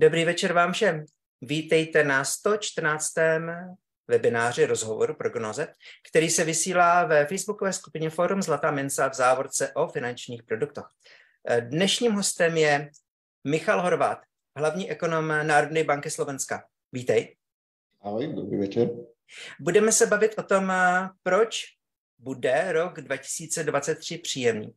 Dobrý večer vám všem. Vítejte na 114. webináři rozhovoru prognoze, který se vysílá ve facebookové skupině Forum Zlatá minca v závorce o finančních produktech. Dnešním hostem je Michal Horvát, hlavní ekonom Národní banky Slovenska. Vítej. Ahoj, dobrý večer. Budeme se bavit o tom, proč bude rok 2023 příjemný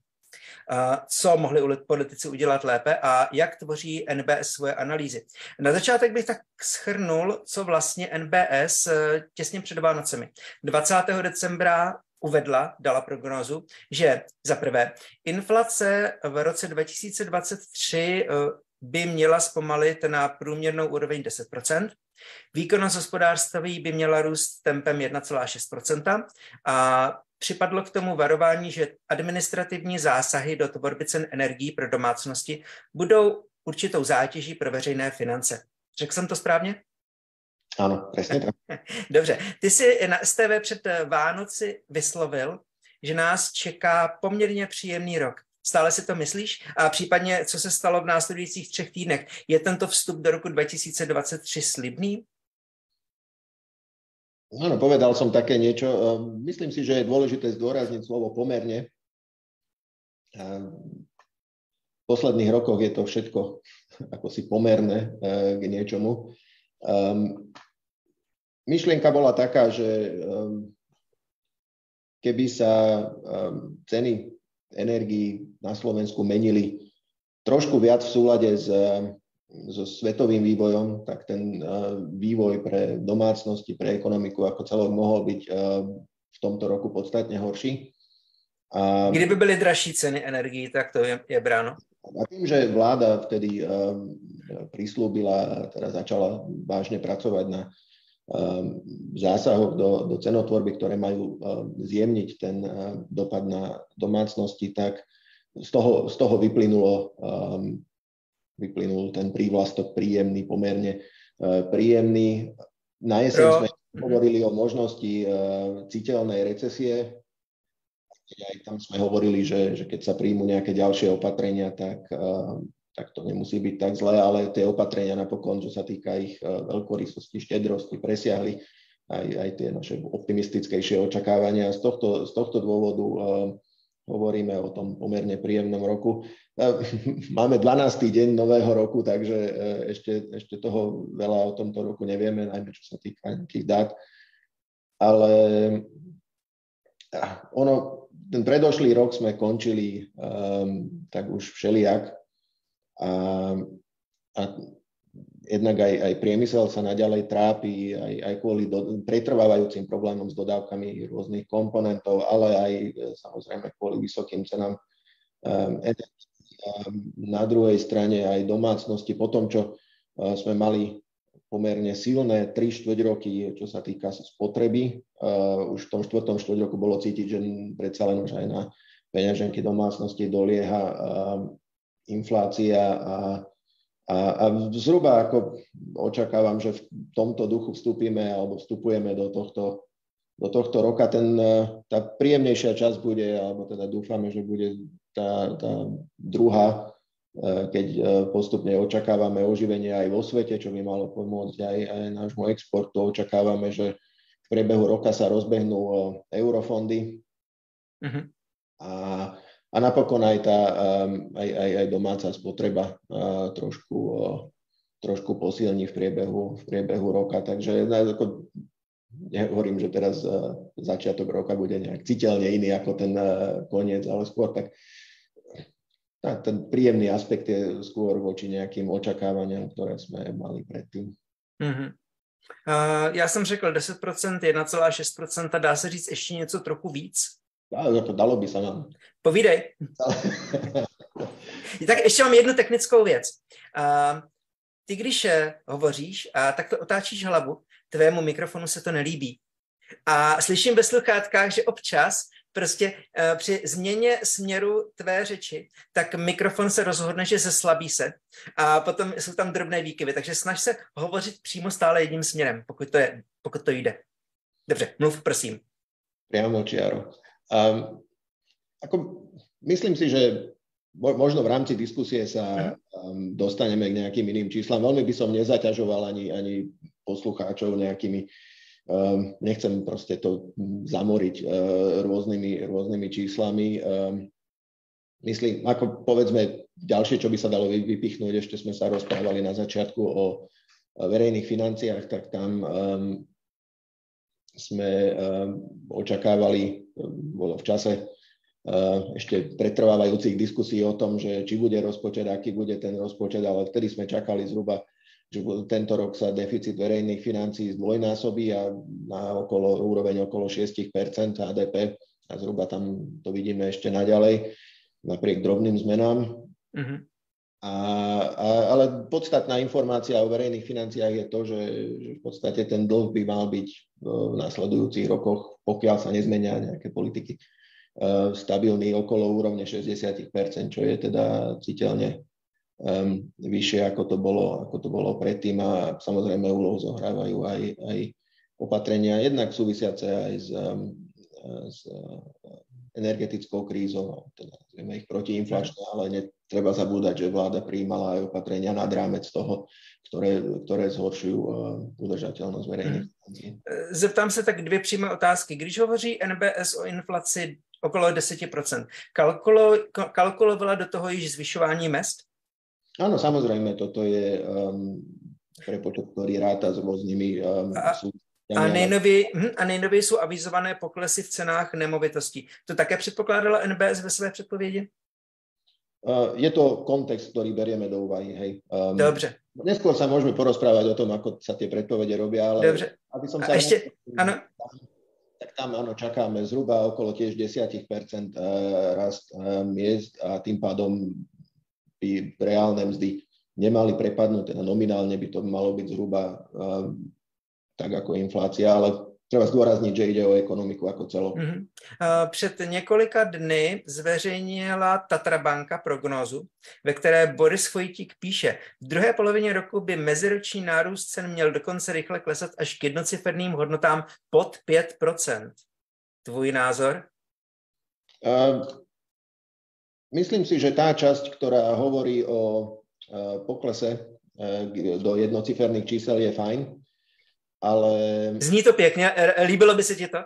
co mohli politici udělat lépe a jak tvoří NBS svoje analýzy. Na začátek bych tak schrnul, co vlastně NBS eh, těsně před Vánocemi. 20. decembra uvedla, dala prognózu, že za prvé inflace v roce 2023 eh, by měla zpomalit na průměrnou úroveň 10%, Výkonnost hospodářství by měla růst tempem 1,6% a Připadlo k tomu varování, že administrativní zásahy do tvorby cen energií pro domácnosti budou určitou zátěží pro veřejné finance. Řekl jsem to správně? Ano, přesně tak. Dobře. Ty jsi na STV před Vánoci vyslovil, že nás čeká poměrně příjemný rok. Stále si to myslíš? A případně, co se stalo v následujících třech týdnech? Je tento vstup do roku 2023 slibný? Áno, povedal som také niečo. Ehm, myslím si, že je dôležité zdôrazniť slovo pomerne. Ehm, v posledných rokoch je to všetko ako si pomerné eh, k niečomu. Ehm, myšlienka bola taká, že keby sa ceny energií na Slovensku menili trošku viac v súlade s so svetovým vývojom, tak ten eh, vývoj pre domácnosti, pre ekonomiku ako celok mohol byť eh, v tomto roku podstatne horší. A, Kdyby byly dražší ceny energií, tak to je, je bráno. A tým, že vláda vtedy um, prislúbila, teda začala vážne pracovať na um, zásahoch do, do cenotvorby, ktoré majú um, zjemniť ten uh, dopad na domácnosti, tak z toho, z toho vyplynulo um, vyplynul ten prívlastok príjemný, pomerne e, príjemný. Na jeseň sme hovorili o možnosti e, citeľnej recesie. Aj tam sme hovorili, že, že keď sa príjmu nejaké ďalšie opatrenia, tak, e, tak to nemusí byť tak zlé, ale tie opatrenia napokon, čo sa týka ich veľkorysosti, štedrosti, presiahli aj, aj tie naše optimistickejšie očakávania. Z tohto, z tohto dôvodu hovoríme o tom pomerne príjemnom roku. E, máme 12. deň nového roku, takže e, ešte, ešte toho veľa o tomto roku nevieme, najmä čo sa týka nejakých dát. Ale ono, ten predošlý rok sme končili um, tak už všelijak. A, a jednak aj, aj priemysel sa naďalej trápi, aj, aj kvôli do, pretrvávajúcim problémom s dodávkami rôznych komponentov, ale aj e, samozrejme kvôli vysokým cenám um, Na druhej strane aj domácnosti po tom, čo uh, sme mali pomerne silné 3 štvrť roky, čo sa týka spotreby. Uh, už v tom štvrtom štvrť roku bolo cítiť, že predsa len už aj na peňaženky domácnosti dolieha uh, inflácia a a, a zhruba ako očakávam, že v tomto duchu vstúpime alebo vstupujeme do tohto, do tohto roka. Ten, tá príjemnejšia časť bude, alebo teda dúfame, že bude tá, tá druhá, e, keď e, postupne očakávame oživenie aj vo svete, čo by malo pomôcť aj, aj nášmu exportu. Očakávame, že v priebehu roka sa rozbehnú e, eurofondy. Uh-huh. A a napokon aj tá aj, aj, aj domáca spotreba trošku, trošku posilní v priebehu, v priebehu roka. Takže ako, nehovorím, že teraz uh, začiatok roka bude nejak citeľne iný ako ten koniec, ale skôr tak ten príjemný aspekt je skôr voči nejakým očakávaniam, ktoré sme mali predtým. Mm-hmm. Uh, já jsem řekl 10%, 1,6%, dá se říct ještě něco trochu víc? to dalo by sa nám. Povídej. tak ještě mám jednu technickou věc. Uh, ty, když eh, hovoříš, a tak to otáčíš hlavu, tvému mikrofonu se to nelíbí. A slyším ve sluchátkách, že občas prostě uh, při změně směru tvé řeči, tak mikrofon se rozhodne, že zeslabí se a potom jsou tam drobné výkyvy, takže snaž se hovořit přímo stále jedním směrem, pokud to, je, pokud to jde. Dobře, mluv, prosím. Priamo čiaro. Um, ako, myslím si, že možno v rámci diskusie sa um, dostaneme k nejakým iným číslam. Veľmi by som nezaťažoval ani, ani poslucháčov nejakými, um, nechcem proste to zamoriť uh, rôznymi, rôznymi číslami. Um, myslím, ako povedzme, ďalšie, čo by sa dalo vypichnúť, ešte sme sa rozprávali na začiatku o verejných financiách, tak tam um, sme um, očakávali, bolo v čase ešte pretrvávajúcich diskusí o tom, že či bude rozpočet, aký bude ten rozpočet, ale vtedy sme čakali zhruba, tento rok sa deficit verejných financií zdvojnásobí a na okolo, úroveň okolo 6% HDP a zhruba tam to vidíme ešte naďalej napriek drobným zmenám. Uh-huh. A, a, ale podstatná informácia o verejných financiách je to, že, že v podstate ten dlh by mal byť v nasledujúcich rokoch, pokiaľ sa nezmenia nejaké politiky, e, stabilný okolo úrovne 60%, čo je teda citeľne um, vyššie, ako to, bolo, ako to bolo predtým a samozrejme úlohu zohrávajú aj, aj opatrenia, jednak súvisiace aj s, s energetickou krízou, teda zrejme ich protiinflačné, ale netreba zabúdať, že vláda prijímala aj opatrenia nad rámec toho, ktoré, ktoré zhoršujú uh, udržateľnosť verejných financí. Zeptám se tak dvě přímé otázky. Když hovoří NBS o inflaci okolo 10%, kalkulo, kalkulovala do toho již zvyšování mest? Áno, samozrejme, toto je um, prepočet, ktorý ráta s rôznymi um, a, a nejnověji, hm, a nejnověji jsou avizované poklesy v cenách nemovitostí. To také předpokládala NBS ve své předpovědi? Uh, je to kontext, ktorý berieme do úvahy. Hej. Um, Dobře. Neskôr sa môžeme porozprávať o tom, ako sa tie predpovede robia, ale Dobře. aby som sa... A ešte, áno. Tak tam áno, čakáme zhruba okolo tiež 10% uh, rast uh, miest a tým pádom by reálne mzdy nemali prepadnúť, teda nominálne by to malo byť zhruba uh, tak ako inflácia, ale treba zdôrazniť, že ide o ekonomiku ako celok. Mm-hmm. Před několika dny zveřejnila Tatra banka prognózu, ve které Boris Fojitík píše, v druhé polovině roku by meziroční nárůst cen měl dokonce rychle klesat až k jednociferným hodnotám pod 5%. Tvůj názor? Uh, myslím si, že tá časť, ktorá hovorí o uh, poklese uh, do jednociferných čísel je fajn ale... Zní to pěkně, líbilo by se ti to?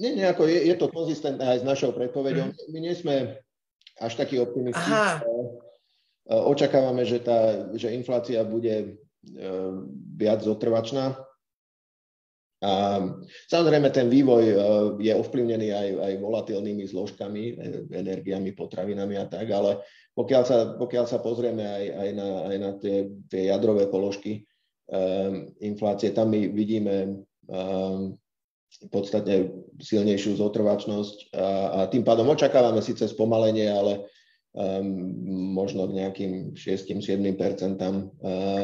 Nie, nie, ako je, je to konzistentné aj s našou predpovedou. Mm. My nie sme až takí optimisti. Očakávame, že, tá, že inflácia bude e, viac zotrvačná. A samozrejme ten vývoj e, je ovplyvnený aj, aj volatilnými zložkami, e, energiami, potravinami a tak, ale pokiaľ sa, pokiaľ sa pozrieme aj, aj na, aj na tie, tie jadrové položky, Ehm, inflácie. Tam my vidíme ehm, podstatne silnejšiu zotrvačnosť a, a tým pádom očakávame síce spomalenie, ale um, možno k nejakým 6-7%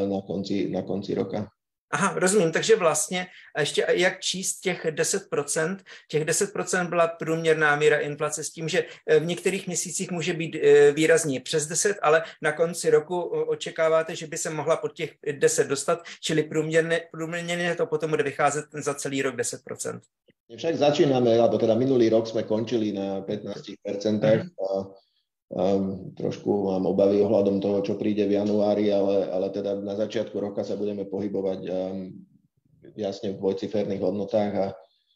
na konci, na konci roka. Aha, rozumím. Takže vlastně ještě jak číst těch 10%? Těch 10% byla průměrná míra inflace s tím, že eh, v některých měsících může být eh, výrazně přes 10, ale na konci roku očekáváte, že by se mohla pod těch 10 dostat, čili průměrně, průměrně to potom bude vycházet za celý rok 10%. Však začíname, alebo teda minulý rok sme končili na 15%. Mm-hmm. A Um, trošku mám obavy ohľadom toho, čo príde v januári, ale, ale teda na začiatku roka sa budeme pohybovať um, jasne v dvojciferných hodnotách a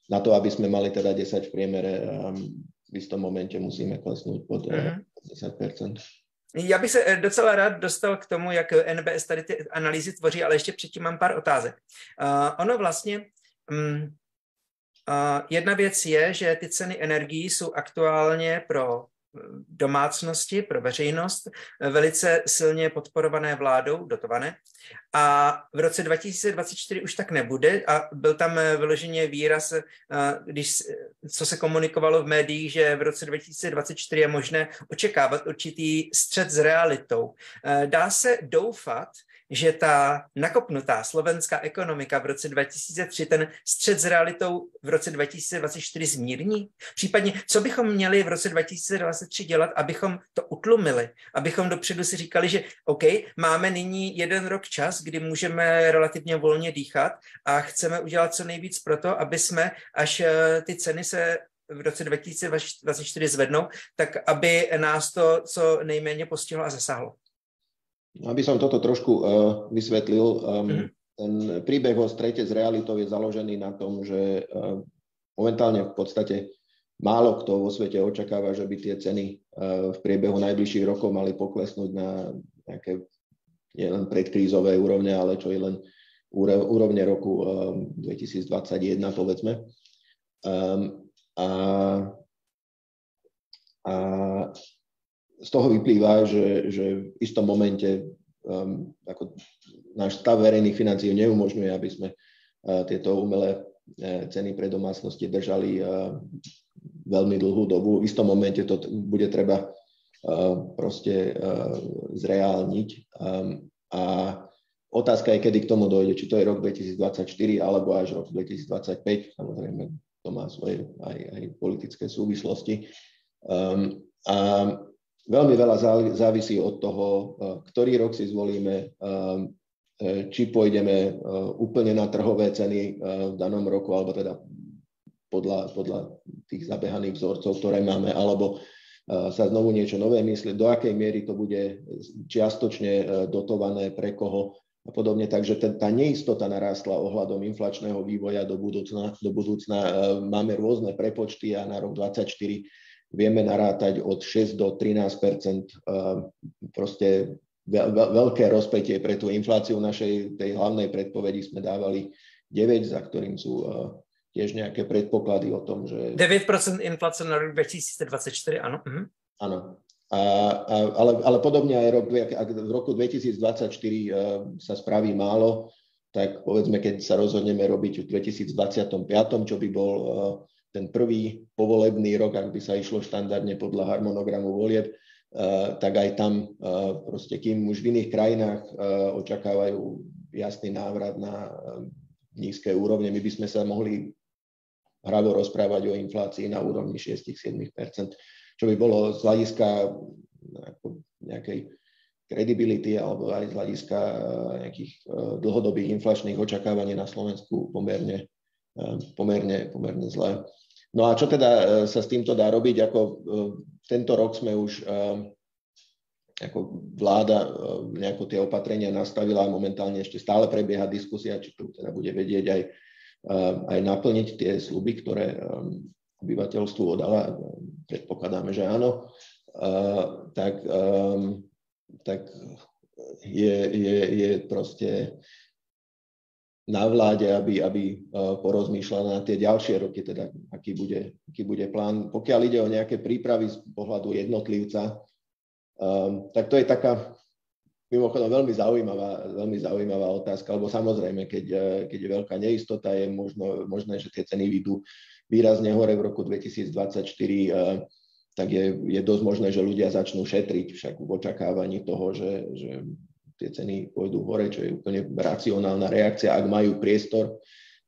na to, aby sme mali teda 10 v priemere, um, v istom momente musíme klesnúť pod uh, 10%. Já bych se docela rád dostal k tomu, jak NBS tady ty analýzy tvoří, ale ještě předtím mám pár otázek. Uh, ono vlastně, um, uh, jedna věc je, že ty ceny energií jsou aktuálně pro domácnosti, pro veřejnost, velice silně podporované vládou, dotované. A v roce 2024 už tak nebude a byl tam vyloženě výraz, když, co se komunikovalo v médiích, že v roce 2024 je možné očekávat určitý střed s realitou. Dá se doufat, že ta nakopnutá slovenská ekonomika v roce 2003 ten střed s realitou v roce 2024 zmírní? Případně, co bychom měli v roce 2023 dělat, abychom to utlumili, abychom dopředu si říkali, že OK, máme nyní jeden rok čas, kdy můžeme relativně volně dýchat a chceme udělat co nejvíc pro to, aby jsme, až eh, ty ceny se v roce 2024 zvednou, tak aby nás to co nejméně postihlo a zasáhlo. Aby som toto trošku uh, vysvetlil, um, ten príbeh o strete s realitou je založený na tom, že uh, momentálne v podstate málo kto vo svete očakáva, že by tie ceny uh, v priebehu najbližších rokov mali poklesnúť na nejaké nielen predkrízové úrovne, ale čo je len úrovne roku 2021, povedzme. Um, a, a z toho vyplýva, že, že v istom momente um, ako náš stav verejných financií neumožňuje, aby sme uh, tieto umelé uh, ceny pre domácnosti držali uh, veľmi dlhú dobu. V istom momente to bude treba uh, proste uh, zreálniť. Um, a otázka je, kedy k tomu dojde, či to je rok 2024 alebo až rok 2025. Samozrejme, to má svoje aj, aj politické súvislosti. Um, a veľmi veľa závisí od toho, uh, ktorý rok si zvolíme, um, e, či pôjdeme úplne na trhové ceny v danom roku, alebo teda podľa, podľa tých zabehaných vzorcov, ktoré máme, alebo sa znovu niečo nové myslieť, do akej miery to bude čiastočne dotované pre koho a podobne. Takže tá neistota narástla ohľadom inflačného vývoja do budúcna. Do budúcna máme rôzne prepočty a na rok 2024 vieme narátať od 6 do 13 e, Proste veľké rozpetie pre tú infláciu našej tej hlavnej predpovedi sme dávali 9, za ktorým sú e, tiež nejaké predpoklady o tom, že... 9% inflácie na rok 2024, áno. Mhm. Áno. A, a, ale, ale podobne aj rok, ak v roku 2024 uh, e, sa spraví málo, tak povedzme, keď sa rozhodneme robiť v 2025, čo by bol ten prvý povolebný rok, ak by sa išlo štandardne podľa harmonogramu volieb, uh, tak aj tam proste, kým už v iných krajinách očakávajú jasný návrat na nízke úrovne, my by sme sa mohli hravo rozprávať o inflácii na úrovni 6-7 čo by bolo z hľadiska nejakej credibility alebo aj z hľadiska eh, nejakých eh, dlhodobých inflačných očakávaní na Slovensku pomerne, eh, pomerne, pomerne zlé. No a čo teda sa s týmto dá robiť? Ako tento rok sme už ako vláda nejako tie opatrenia nastavila a momentálne ešte stále prebieha diskusia, či to teda bude vedieť aj, aj naplniť tie sluby, ktoré obyvateľstvu odala, predpokladáme, že áno, tak, tak je, je, je proste na vláde, aby, aby porozmýšľala na tie ďalšie roky, teda aký bude, aký bude plán. Pokiaľ ide o nejaké prípravy z pohľadu jednotlivca, um, tak to je taká mimochodom veľmi zaujímavá, veľmi zaujímavá otázka, lebo samozrejme, keď, keď je veľká neistota, je možno, možné, že tie ceny vyjdú výrazne hore v roku 2024, eh, tak je, je dosť možné, že ľudia začnú šetriť však v očakávaní toho, že, že tie ceny pôjdu hore, čo je úplne racionálna reakcia, ak majú priestor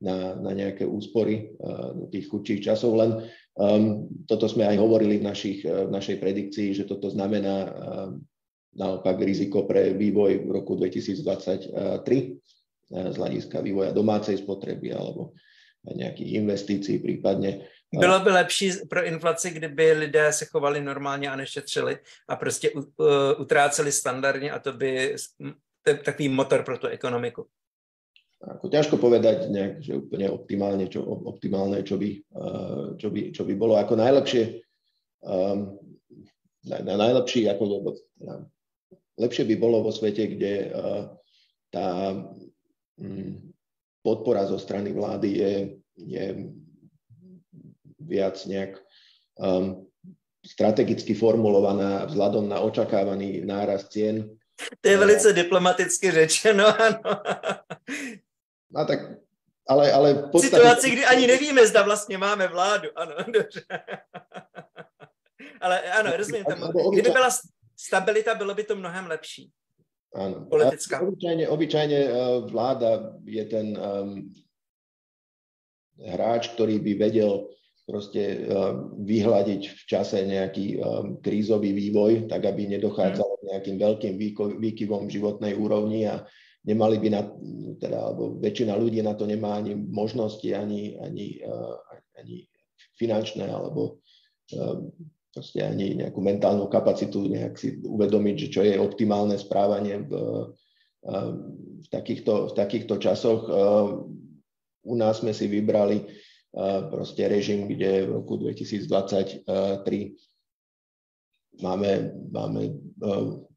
na, na nejaké úspory uh, tých chudších časov. Len um, toto sme aj hovorili v, našich, uh, v našej predikcii, že toto znamená uh, naopak riziko pre vývoj v roku 2023 uh, z hľadiska vývoja domácej spotreby alebo nejakých investícií prípadne. Bylo by lepší pro inflaci, kdyby lidé se chovali normálně a nešetřili a prostě utráceli standardně a to by to je takový motor pro tu ekonomiku. Ako ťažko povedať nejak, že úplne optimálne, čo, optimálne, čo by, čo by, čo by bolo. Ako najlepšie, um, na, najlepší, ako, lepšie by bolo vo svete, kde uh, tá um, podpora zo strany vlády je, je viac nejak um, strategicky formulovaná vzhľadom na očakávaný náraz cien. To je velice diplomaticky řečeno, ano. No tak, ale, ale v podstate... Situaci, kdy ani nevíme, zda vlastně máme vládu, ano, dobře. Ale ano, rozumím tomu. Kdyby byla stabilita, bylo by to mnohem lepší. Áno. Politická. Obyčajne, obyčajne uh, vláda je ten um, hráč, ktorý by vedel proste uh, vyhľadiť v čase nejaký um, krízový vývoj, tak aby nedochádzalo k nejakým veľkým výkyvom životnej úrovni a nemali by na, teda, alebo väčšina ľudí na to nemá ani možnosti, ani, ani, uh, ani finančné alebo proste ani nejakú mentálnu kapacitu nejak si uvedomiť, že čo je optimálne správanie v, v, takýchto, v takýchto časoch. U nás sme si vybrali proste režim, kde v roku 2023 máme, máme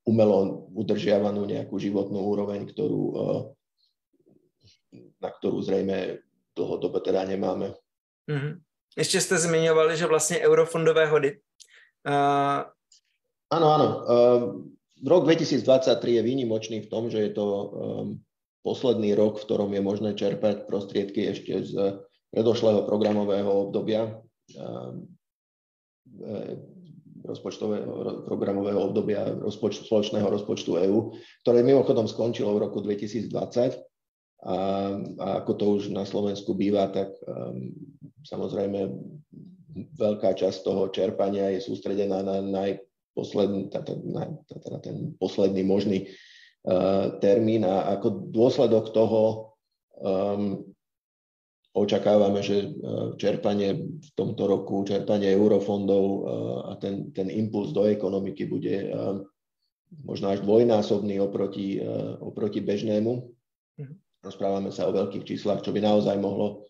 umelo udržiavanú nejakú životnú úroveň, ktorú, na ktorú zrejme dlhodobo teda nemáme. Mm-hmm. Ještě jste zmiňovali, že vlastně eurofondové hody. Uh... Áno, áno. Uh, rok 2023 je výnimočný v tom, že je to um, posledný rok, v ktorom je možné čerpať prostriedky ešte z predošlého programového obdobia, um, rozpočtového programového obdobia rozpočtu, spoločného rozpočtu EÚ, ktoré mimochodom skončilo v roku 2020. A, a ako to už na Slovensku býva, tak um, samozrejme veľká časť toho čerpania je sústredená na najposledný, na, na ten posledný možný uh, termín a ako dôsledok toho um, očakávame, že e, čerpanie v tomto roku, čerpanie eurofondov e, a ten, ten impuls do ekonomiky bude e, možno až dvojnásobný oproti, oproti bežnému. Mhm. Rozprávame sa o veľkých číslach, čo by naozaj mohlo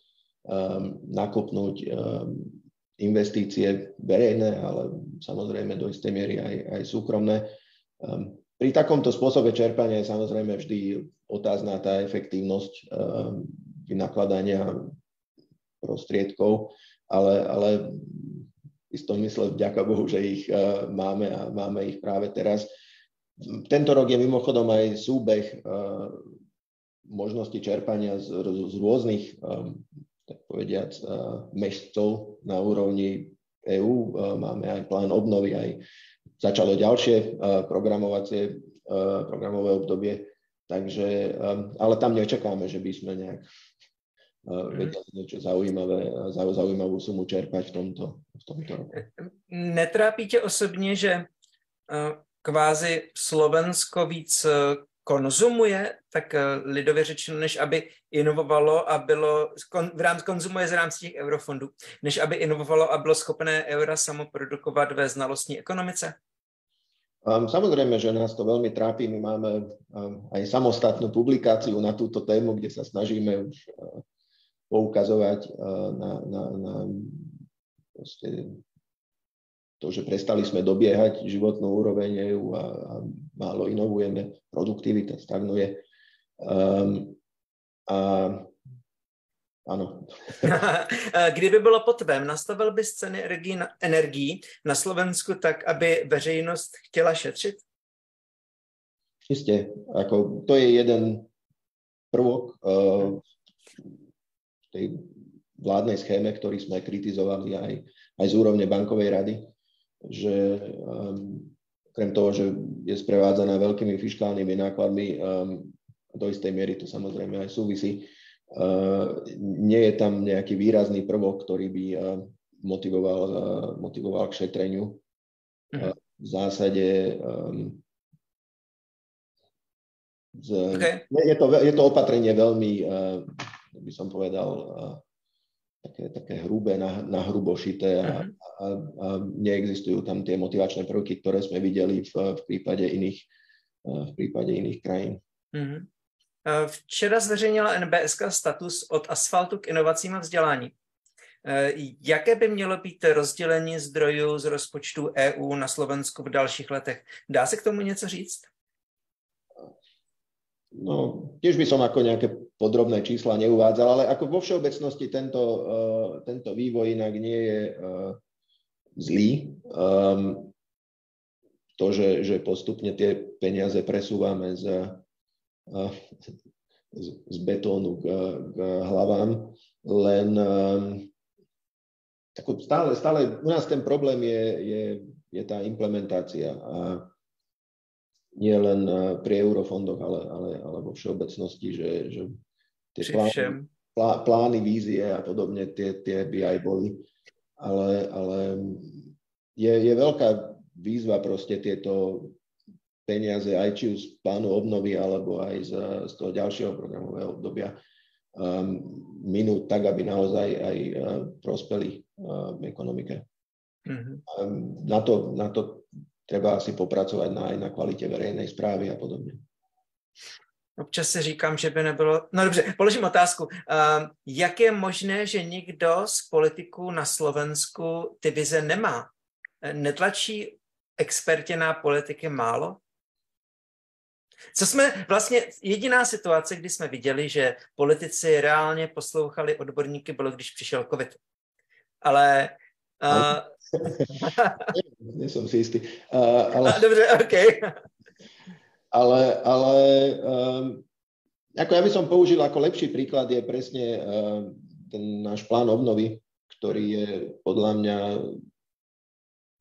nakopnúť investície verejné, ale samozrejme do istej miery aj, aj súkromné. Pri takomto spôsobe čerpania je samozrejme vždy otázna tá efektívnosť vynakladania prostriedkov, ale, ale v istom mysle vďaka Bohu, že ich uh, máme a máme ich práve teraz. Tento rok je mimochodom aj súbeh uh, možnosti čerpania z, z rôznych, um, tak povediac, mešcov na úrovni EÚ. Máme aj plán obnovy, aj začalo ďalšie programovacie, programové obdobie, takže, ale tam nečakáme, že by sme nejak vedeli niečo zaujímavé, zaujímavú sumu čerpať v tomto, v tomto roku. Netrápí tě osobně, že kvázi Slovensko víc e, konzumuje, tak e, lidově řečeno, než aby inovovalo a bylo, v rámci, konzumuje z rámci těch eurofondů, než aby inovovalo a bylo schopné eura samoprodukovat ve znalostní ekonomice? Um, samozrejme, že nás to veľmi trápi. My máme um, aj samostatnú publikáciu na túto tému, kde sa snažíme už poukazovať eh, na, na, na to, že prestali sme dobiehať životnú úroveň EU a, a málo inovujeme, produktivita stagnuje. Um, a ano. Kdyby bylo po tvém, nastavil bys ceny energií na, energií na Slovensku tak, aby veřejnost chtěla šetřit? Isté, ako to je jeden prvok uh, tej vládnej schéme, ktorý sme kritizovali aj, aj z úrovne bankovej rady, že um, okrem toho, že je sprevádzaná veľkými fiskálnymi nákladmi, um, do istej miery to samozrejme aj súvisí, uh, nie je tam nejaký výrazný prvok, ktorý by uh, motivoval, uh, motivoval k šetreniu. Uh, v zásade um, z, okay. je, to, je to opatrenie veľmi uh, by som povedal, také, také hrubé, na, na hrubo šité a, uh-huh. a, a neexistujú tam tie motivačné prvky, ktoré sme videli v, v prípade iných, v prípade iných krajín. Uh-huh. Včera zveřejnila NBSK status od asfaltu k inovacím a vzdělání. Jaké by mělo být rozdělení zdrojů z rozpočtu EU na Slovensku v dalších letech? Dá se k tomu něco říct? No, tiež by som ako nejaké podrobné čísla neuvádzal, ale ako vo všeobecnosti tento, uh, tento vývoj inak nie je uh, zlý. Um, to, že, že postupne tie peniaze presúvame z, uh, z, betónu k, k hlavám, len um, ako stále, stále u nás ten problém je, je, je tá implementácia. A nie len eh, pri eurofondoch, ale, ale, ale vo všeobecnosti, že, že tie plány, plá, plány, vízie a podobne, tie, tie by aj boli. Ale, ale je, je veľká výzva proste tieto peniaze, aj či už z plánu obnovy, alebo aj z, z toho ďalšieho programového obdobia um, minúť tak, aby naozaj aj uh, prospeli v ekonomike. Mm-hmm. Na, to, na to treba asi popracovať na, aj na kvalite verejnej správy a podobne. Občas si říkám, že by nebylo... No dobře, položím otázku. Uh, jak je možné, že nikdo z politiků na Slovensku ty vize nemá? Netlačí expertě na politiky málo? Co jsme vlastně, jediná situace, kdy jsme viděli, že politici reálně poslouchali odborníky, bylo, když přišel COVID. Ale... Uh... Nejsem si istý. Uh, ale... A, dobře, OK. ale, ale um, ako ja by som použil ako lepší príklad je presne uh, ten náš plán obnovy, ktorý je podľa mňa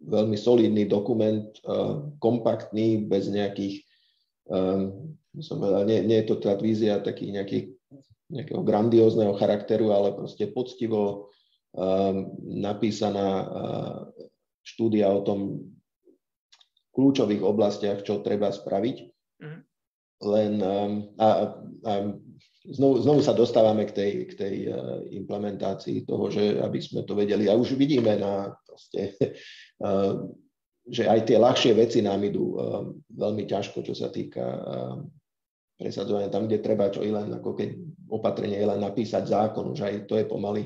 veľmi solidný dokument, uh, kompaktný, bez nejakých um, som povedal, nie, nie je to tá vízia takých nejakých, nejakého grandiózneho charakteru, ale proste poctivo um, napísaná uh, štúdia o tom kľúčových oblastiach, čo treba spraviť. Mm-hmm. Len um, a, a znovu, znovu sa dostávame k tej, k tej uh, implementácii toho, že aby sme to vedeli. A už vidíme na proste, uh, že aj tie ľahšie veci nám idú uh, veľmi ťažko, čo sa týka uh, presadzovania tam, kde treba, čo i len ako keď opatrenie je len napísať zákon, už aj to je pomaly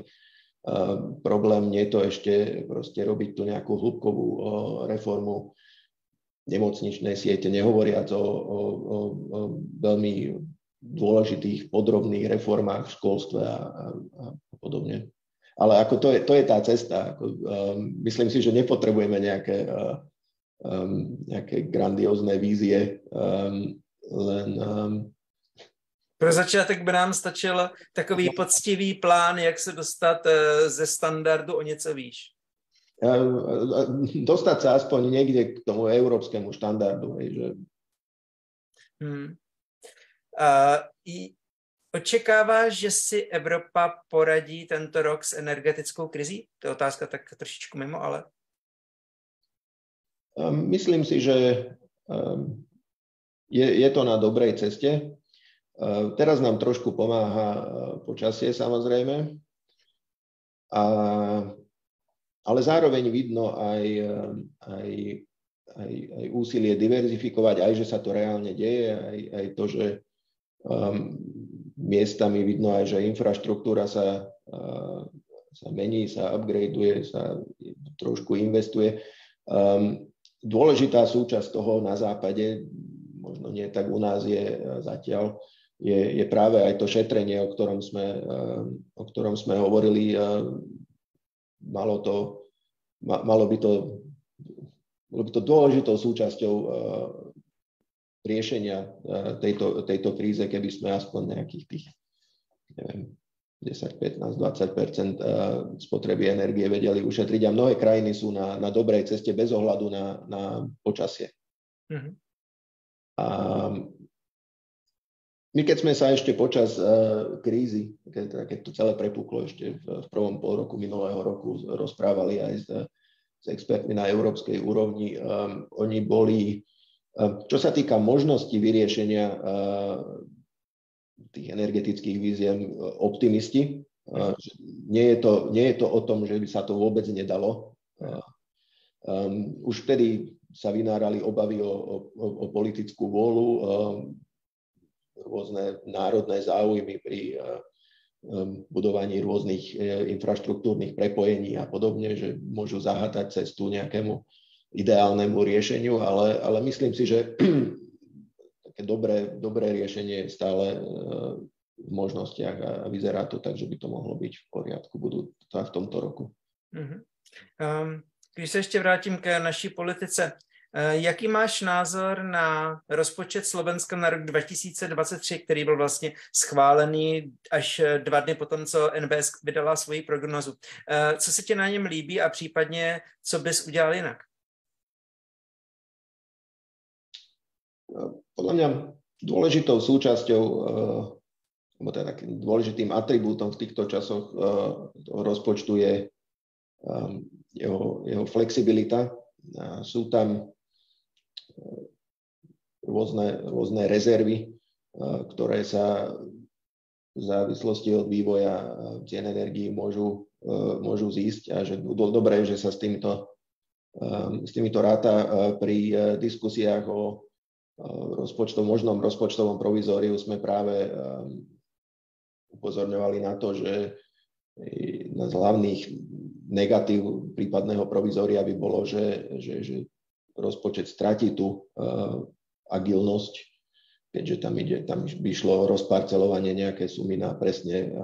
uh, problém, nie to ešte proste robiť tu nejakú hĺbkovú uh, reformu nemocničnej siete, nehovoriac o, o, o, o veľmi dôležitých podrobných reformách v školstve a, a, a podobne. Ale ako to je, to je tá cesta. Ako, um, myslím si, že nepotrebujeme nejaké uh, um, nejaké grandiózne vízie, um, len... Um, pro začátek by nám stačil takový no. poctivý plán, jak se dostat uh, ze standardu o něco výš. Dostať sa aspoň niekde k tomu európskemu štandardu. Hej, že... hmm. uh, i očekáváš, že si Evropa poradí tento rok s energetickou krizí? To je otázka tak trošičku mimo, ale... Ehm, myslím si, že ehm, je, je to na dobrej ceste. Ehm, teraz nám trošku pomáha počasie samozrejme, a, ale zároveň vidno aj, aj, aj, aj úsilie diverzifikovať, aj že sa to reálne deje, aj, aj to, že um, miestami vidno aj, že infraštruktúra sa, uh, sa mení, sa upgradeuje, sa trošku investuje. Um, dôležitá súčasť toho na západe, možno nie tak u nás je e, zatiaľ, je, je práve aj to šetrenie, o ktorom sme, e, o ktorom sme hovorili. E, malo, to, malo by to bolo by to dôležitou súčasťou riešenia tejto, tejto kríze, keby sme aspoň nejakých tých neviem, 10, 15, 20% spotreby energie vedeli ušetriť a mnohé krajiny sú na, na dobrej ceste bez ohľadu na, na počasie. Mm-hmm. A my keď sme sa ešte počas uh, krízy, keď, keď to celé prepuklo ešte v, v prvom pol roku minulého roku, rozprávali aj s, s expertmi na európskej úrovni, um, oni boli, um, čo sa týka možnosti vyriešenia uh, tých energetických víziev e, optimisti. E, nie je, to, nie je to o tom, že by sa to vôbec nedalo. Um, už vtedy sa vynárali obavy o, o, o politickú vôľu, um, rôzne národné záujmy pri um, budovaní rôznych infraštruktúrnych prepojení a podobne, že môžu zahátať cestu nejakému ideálnemu riešeniu, ale, ale myslím si, že také dobré, dobré riešenie je stále v možnostiach a vyzerá to tak, že by to mohlo byť v poriadku budú v tomto roku. Uh-huh. Um, když se ještě vrátím k naší politice, jaký máš názor na rozpočet Slovenska na rok 2023, který byl vlastně schválený až dva dny potom, co NBS vydala svoji prognozu. Uh, co se ti na něm líbí a případně, co bys udělal jinak? podľa mňa dôležitou súčasťou, eh, alebo teda takým dôležitým atribútom v týchto časoch eh, rozpočtu je eh, jeho, jeho flexibilita. Sú tam rôzne, rôzne rezervy, ktoré sa v závislosti od vývoja cien energií môžu, môžu zísť a že dobré, že sa s týmto, s týmito ráta pri diskusiách o rozpočtov, možnom rozpočtovom provizóriu sme práve upozorňovali na to, že jedna z hlavných negatív prípadného provizória by bolo, že, že, že rozpočet stratí tú agilnosť, keďže tam, ide, tam by šlo rozparcelovanie nejaké sumy na presne,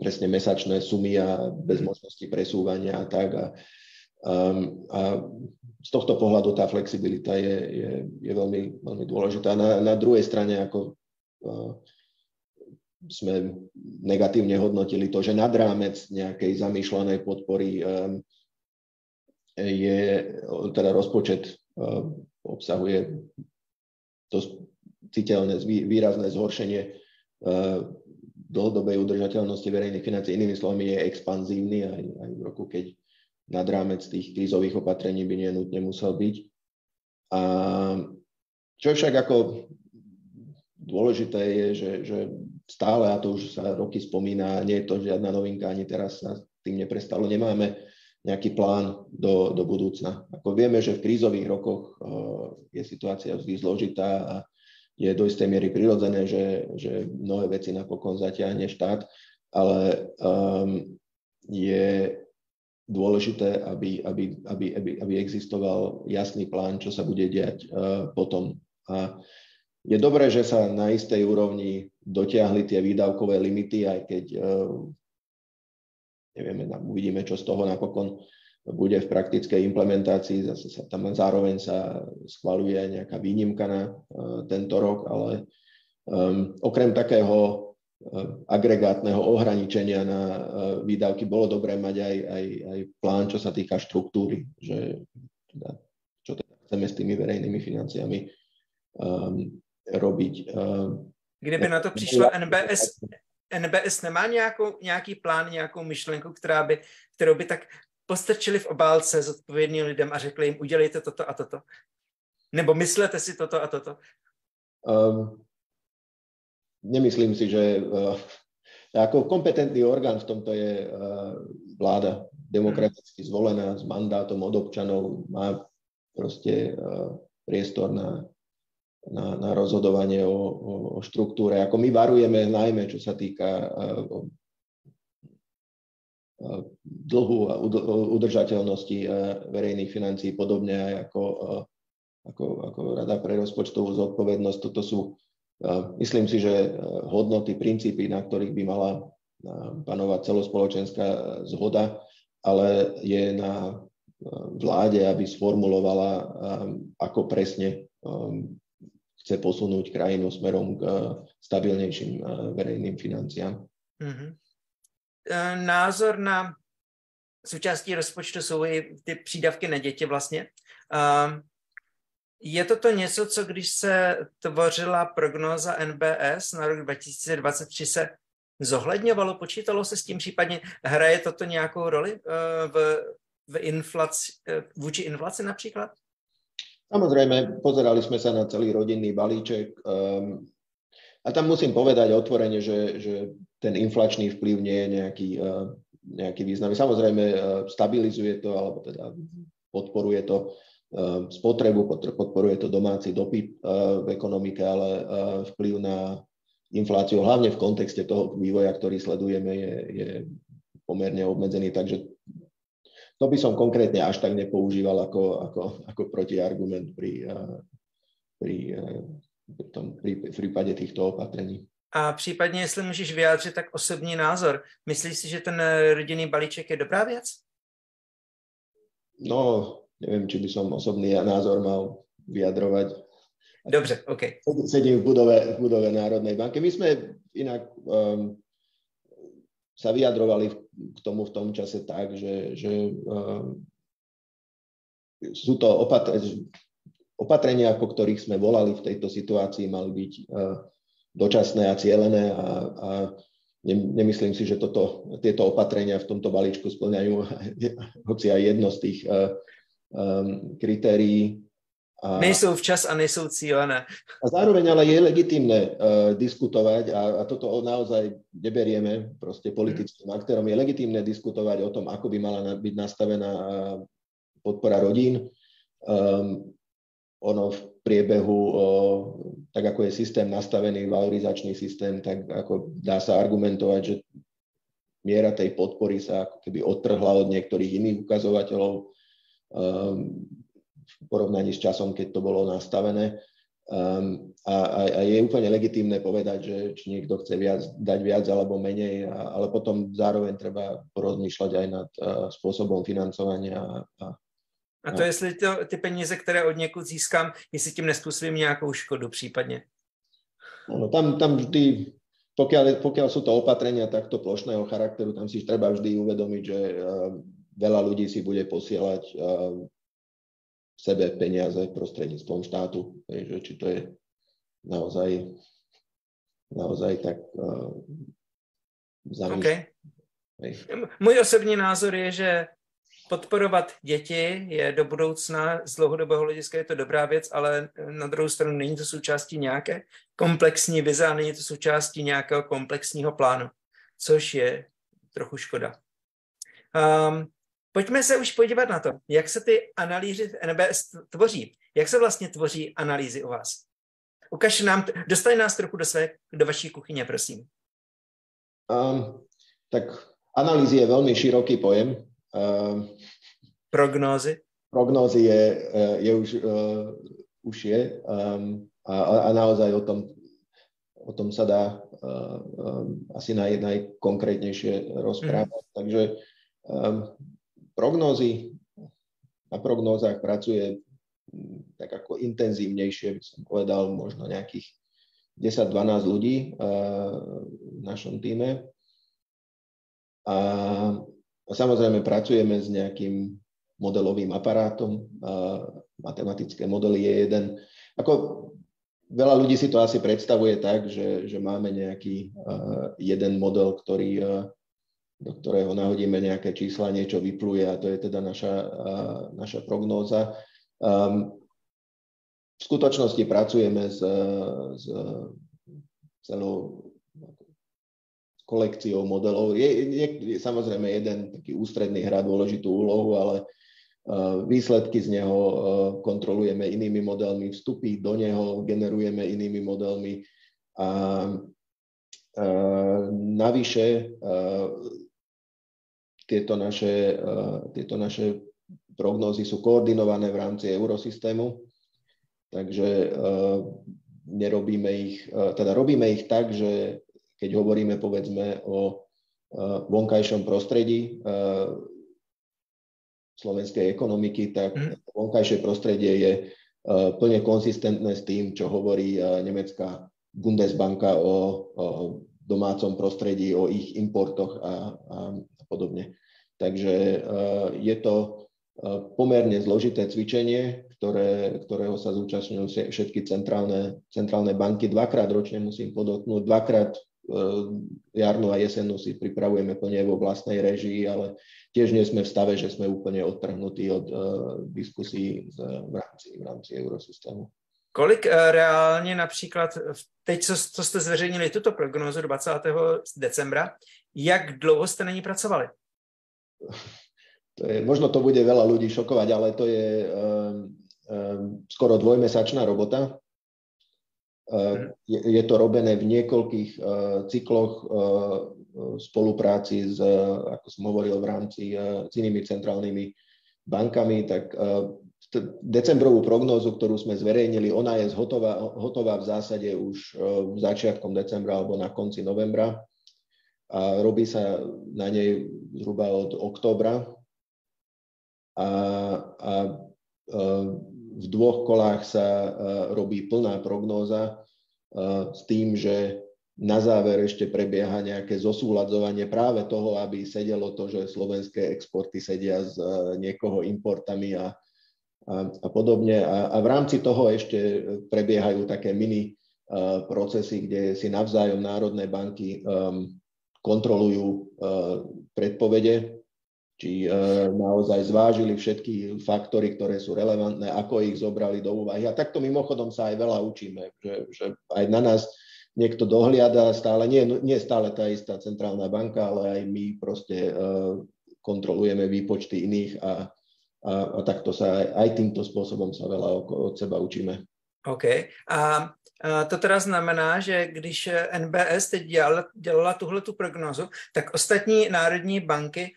presne mesačné sumy a bez mhm. možnosti presúvania a tak. A, a z tohto pohľadu tá flexibilita je, je, je veľmi, veľmi dôležitá. Na, na druhej strane, ako sme negatívne hodnotili to, že nad rámec nejakej zamýšľanej podpory je teda rozpočet obsahuje dosť citeľné, výrazné zhoršenie eh, dlhodobej udržateľnosti verejných financií. Inými slovami je expanzívny aj, aj v roku, keď nad rámec tých krízových opatrení by nenutne musel byť. A čo však ako dôležité je, že, že stále, a to už sa roky spomína, nie je to žiadna novinka, ani teraz sa tým neprestalo, nemáme nejaký plán do, do budúcna. Ako vieme, že v krízových rokoch uh, je situácia vždy zložitá a je do istej miery prirodzené, že, že mnohé veci napokon zatiahne štát, ale um, je dôležité, aby, aby, aby, aby, aby existoval jasný plán, čo sa bude diať uh, potom. A je dobré, že sa na istej úrovni dotiahli tie výdavkové limity, aj keď uh, nevieme, uvidíme, čo z toho napokon bude v praktickej implementácii. Zase sa tam zároveň sa schvaluje aj nejaká výnimka na uh, tento rok, ale um, okrem takého uh, agregátneho ohraničenia na uh, výdavky bolo dobré mať aj, aj, aj plán, čo sa týka štruktúry, že teda, čo teda chceme s tými verejnými financiami um, robiť. Uh, Kdyby na to přišlo NBS, NBS nemá nějakou, nějaký plán, nějakou myšlenku, která by, kterou by tak postrčili v obálce zodpovědným lidem a řekli jim, udělejte toto a toto? Nebo myslete si toto a toto? Um, nemyslím si, že uh, ako kompetentný orgán v tomto je uh, vláda demokraticky zvolená s mandátom od občanov, má proste uh, priestor na na, na rozhodovanie o, o, o štruktúre. Ako my varujeme najmä, čo sa týka dlhu a udržateľnosti verejných financií, podobne aj ako, ako, ako Rada pre rozpočtovú zodpovednosť. Toto sú, myslím si, že hodnoty, princípy, na ktorých by mala panovať celospoločenská zhoda, ale je na vláde, aby sformulovala, ako presne chce posunúť krajinu smerom k eh, stabilnejším eh, verejným financiám. Mm-hmm. Názor na součástí rozpočtu jsou i ty přídavky na děti vlastně. Je toto něco, co když se tvořila prognóza NBS na rok 2023 se zohledňovalo, počítalo se s tím případně, hraje toto nějakou roli v, v inflaci, vůči inflaci například? Samozrejme, pozerali sme sa na celý rodinný balíček um, a tam musím povedať otvorene, že, že ten inflačný vplyv nie je nejaký, uh, nejaký významný. Samozrejme, uh, stabilizuje to, alebo teda podporuje to uh, spotrebu, podporuje to domáci dopyt uh, v ekonomike, ale uh, vplyv na infláciu, hlavne v kontexte toho vývoja, ktorý sledujeme, je, je pomerne obmedzený. Takže to by som konkrétne až tak nepoužíval ako, ako, ako protiargument pri, eh, pri, eh, pri, tom, pri, v prípade týchto opatrení. A případně, jestli můžeš vyjádřit tak osobní názor, myslíš si, že ten eh, rodinný balíček je dobrá věc? No, neviem, či by som osobný názor mal vyjadrovať. Dobře, OK. Sedím v budove, v budove Národnej banky. My sme inak um, sa vyjadrovali k tomu v tom čase tak, že, že uh, sú to opatrenia, opatrenia, po ktorých sme volali v tejto situácii, mali byť uh, dočasné a cielené a, a nemyslím si, že toto, tieto opatrenia v tomto balíčku splňajú hoci aj jedno z tých um, kritérií A, nejsou včas a nejsou cílené. A zároveň ale je legitimné uh, diskutovať a, a toto naozaj neberieme proste politickým mm. aktérom. Je legitimné diskutovať o tom, ako by mala na, byť nastavená uh, podpora rodín. Um, ono v priebehu, uh, tak ako je systém nastavený, valorizačný systém, tak ako dá sa argumentovať, že miera tej podpory sa ako keby odtrhla od niektorých iných ukazovateľov. Um, v porovnaní s časom, keď to bolo nastavené. Um, a, a je úplne legitímne povedať, že či niekto chce viac, dať viac alebo menej, a, ale potom zároveň treba porozmýšľať aj nad uh, spôsobom financovania. A, a, a to, jestli to, ty peníze, které od někud získám, jestli tím nespůsobím nějakou škodu případně. No, tam, tam vždy, pokiaľ, pokiaľ sú to opatrenia takto plošného charakteru, tam si treba vždy uvedomiť, že uh, veľa ľudí si bude posielať uh, sebe peniaze prostredníctvom štátu. že či to je naozaj, naozaj tak uh, okay. Můj osobní názor je, že podporovat děti je do budoucna z dlouhodobého hlediska je to dobrá věc, ale na druhou stranu není to součástí nějaké komplexní vize a není to součástí nějakého komplexního plánu, což je trochu škoda. Um, Pojďme se už podívat na to, jak se ty analýzy v NBS tvoří. Jak se vlastně tvoří analýzy u vás? Ukaž nám, dostane nás trochu do, své, do vaší kuchyně, prosím. Um, tak analýzy je veľmi široký pojem. Um, prognózy? Prognózy je, eh, je už, uh, už je um, a, a naozaj o tom, o tom sa dá uh, um, asi naj, najkonkrétnejšie rozprávať. Mm. Takže um, prognózy, na prognózach pracuje mm, tak ako intenzívnejšie, by som povedal, možno nejakých 10-12 ľudí v našom týme. A, samozrejme pracujeme s nejakým modelovým aparátom. Matematické modely je jeden. Ako veľa ľudí si to asi predstavuje tak, že, že máme nejaký uh, jeden model, ktorý uh, do ktorého nahodíme nejaké čísla, niečo vypluje a to je teda naša, naša prognóza. Um, v skutočnosti pracujeme s, s celou kolekciou modelov. Je, je, je samozrejme jeden taký ústredný hrá dôležitú úlohu, ale uh, výsledky z neho uh, kontrolujeme inými modelmi, vstupy do neho generujeme inými modelmi a uh, navyše tieto naše, eh, tieto naše prognózy sú koordinované v rámci eurosystému, takže eh, nerobíme ich, eh, teda robíme ich tak, že keď hovoríme povedzme o vonkajšom prostredí slovenskej ekonomiky, tak mm. vonkajšie prostredie je plne konzistentné s tým, čo hovorí nemecká Bundesbanka o, o domácom prostredí, o ich importoch a, a podobne. Takže eh, je to eh, pomerne zložité cvičenie, ktoré, ktorého sa zúčastňujú všetky centrálne, centrálne banky. Dvakrát ročne musím podotknúť, dvakrát eh, jarnú a jesennú si pripravujeme plne vo vlastnej režii, ale tiež nie sme v stave, že sme úplne odtrhnutí od diskusí v rámci, v rámci eurosystému. Kolik reálně například, teď co, co jste zveřejnili tuto prognózu 20. decembra, jak dlouho jste na ní pracovali? to je, možno to bude veľa ľudí šokovať, ale to je um, um, skoro dvojmesačná robota. Uh, je, je to robené v niekoľkých uh, cykloch uh, spolupráci s, ako som hovoril, v rámci s inými centrálnymi bankami, tak decembrovú prognózu, ktorú sme zverejnili, ona je hotová, hotová v zásade už uh, začiatkom decembra alebo na konci novembra. A robí sa na nej zhruba od októbra. A, a v dvoch kolách sa robí plná prognóza s tým, že na záver ešte prebieha nejaké zosúľadzovanie práve toho, aby sedelo to, že slovenské exporty sedia s niekoho importami a, a, a podobne. A, a v rámci toho ešte prebiehajú také mini uh, procesy, kde si navzájom národné banky um, kontrolujú eh, predpovede, či naozaj zvážili všetky faktory, ktoré sú relevantné, ako ich zobrali do úvahy. A takto mimochodom sa aj veľa učíme, že, že aj na nás niekto dohliada stále, nie, nie stále tá istá centrálna banka, ale aj my proste kontrolujeme výpočty iných a, a, a takto sa aj, aj týmto spôsobom sa veľa od seba učíme. OK. A to teda znamená, že když NBS teď dělala, dělala tuhle tu prognozu, tak ostatní národní banky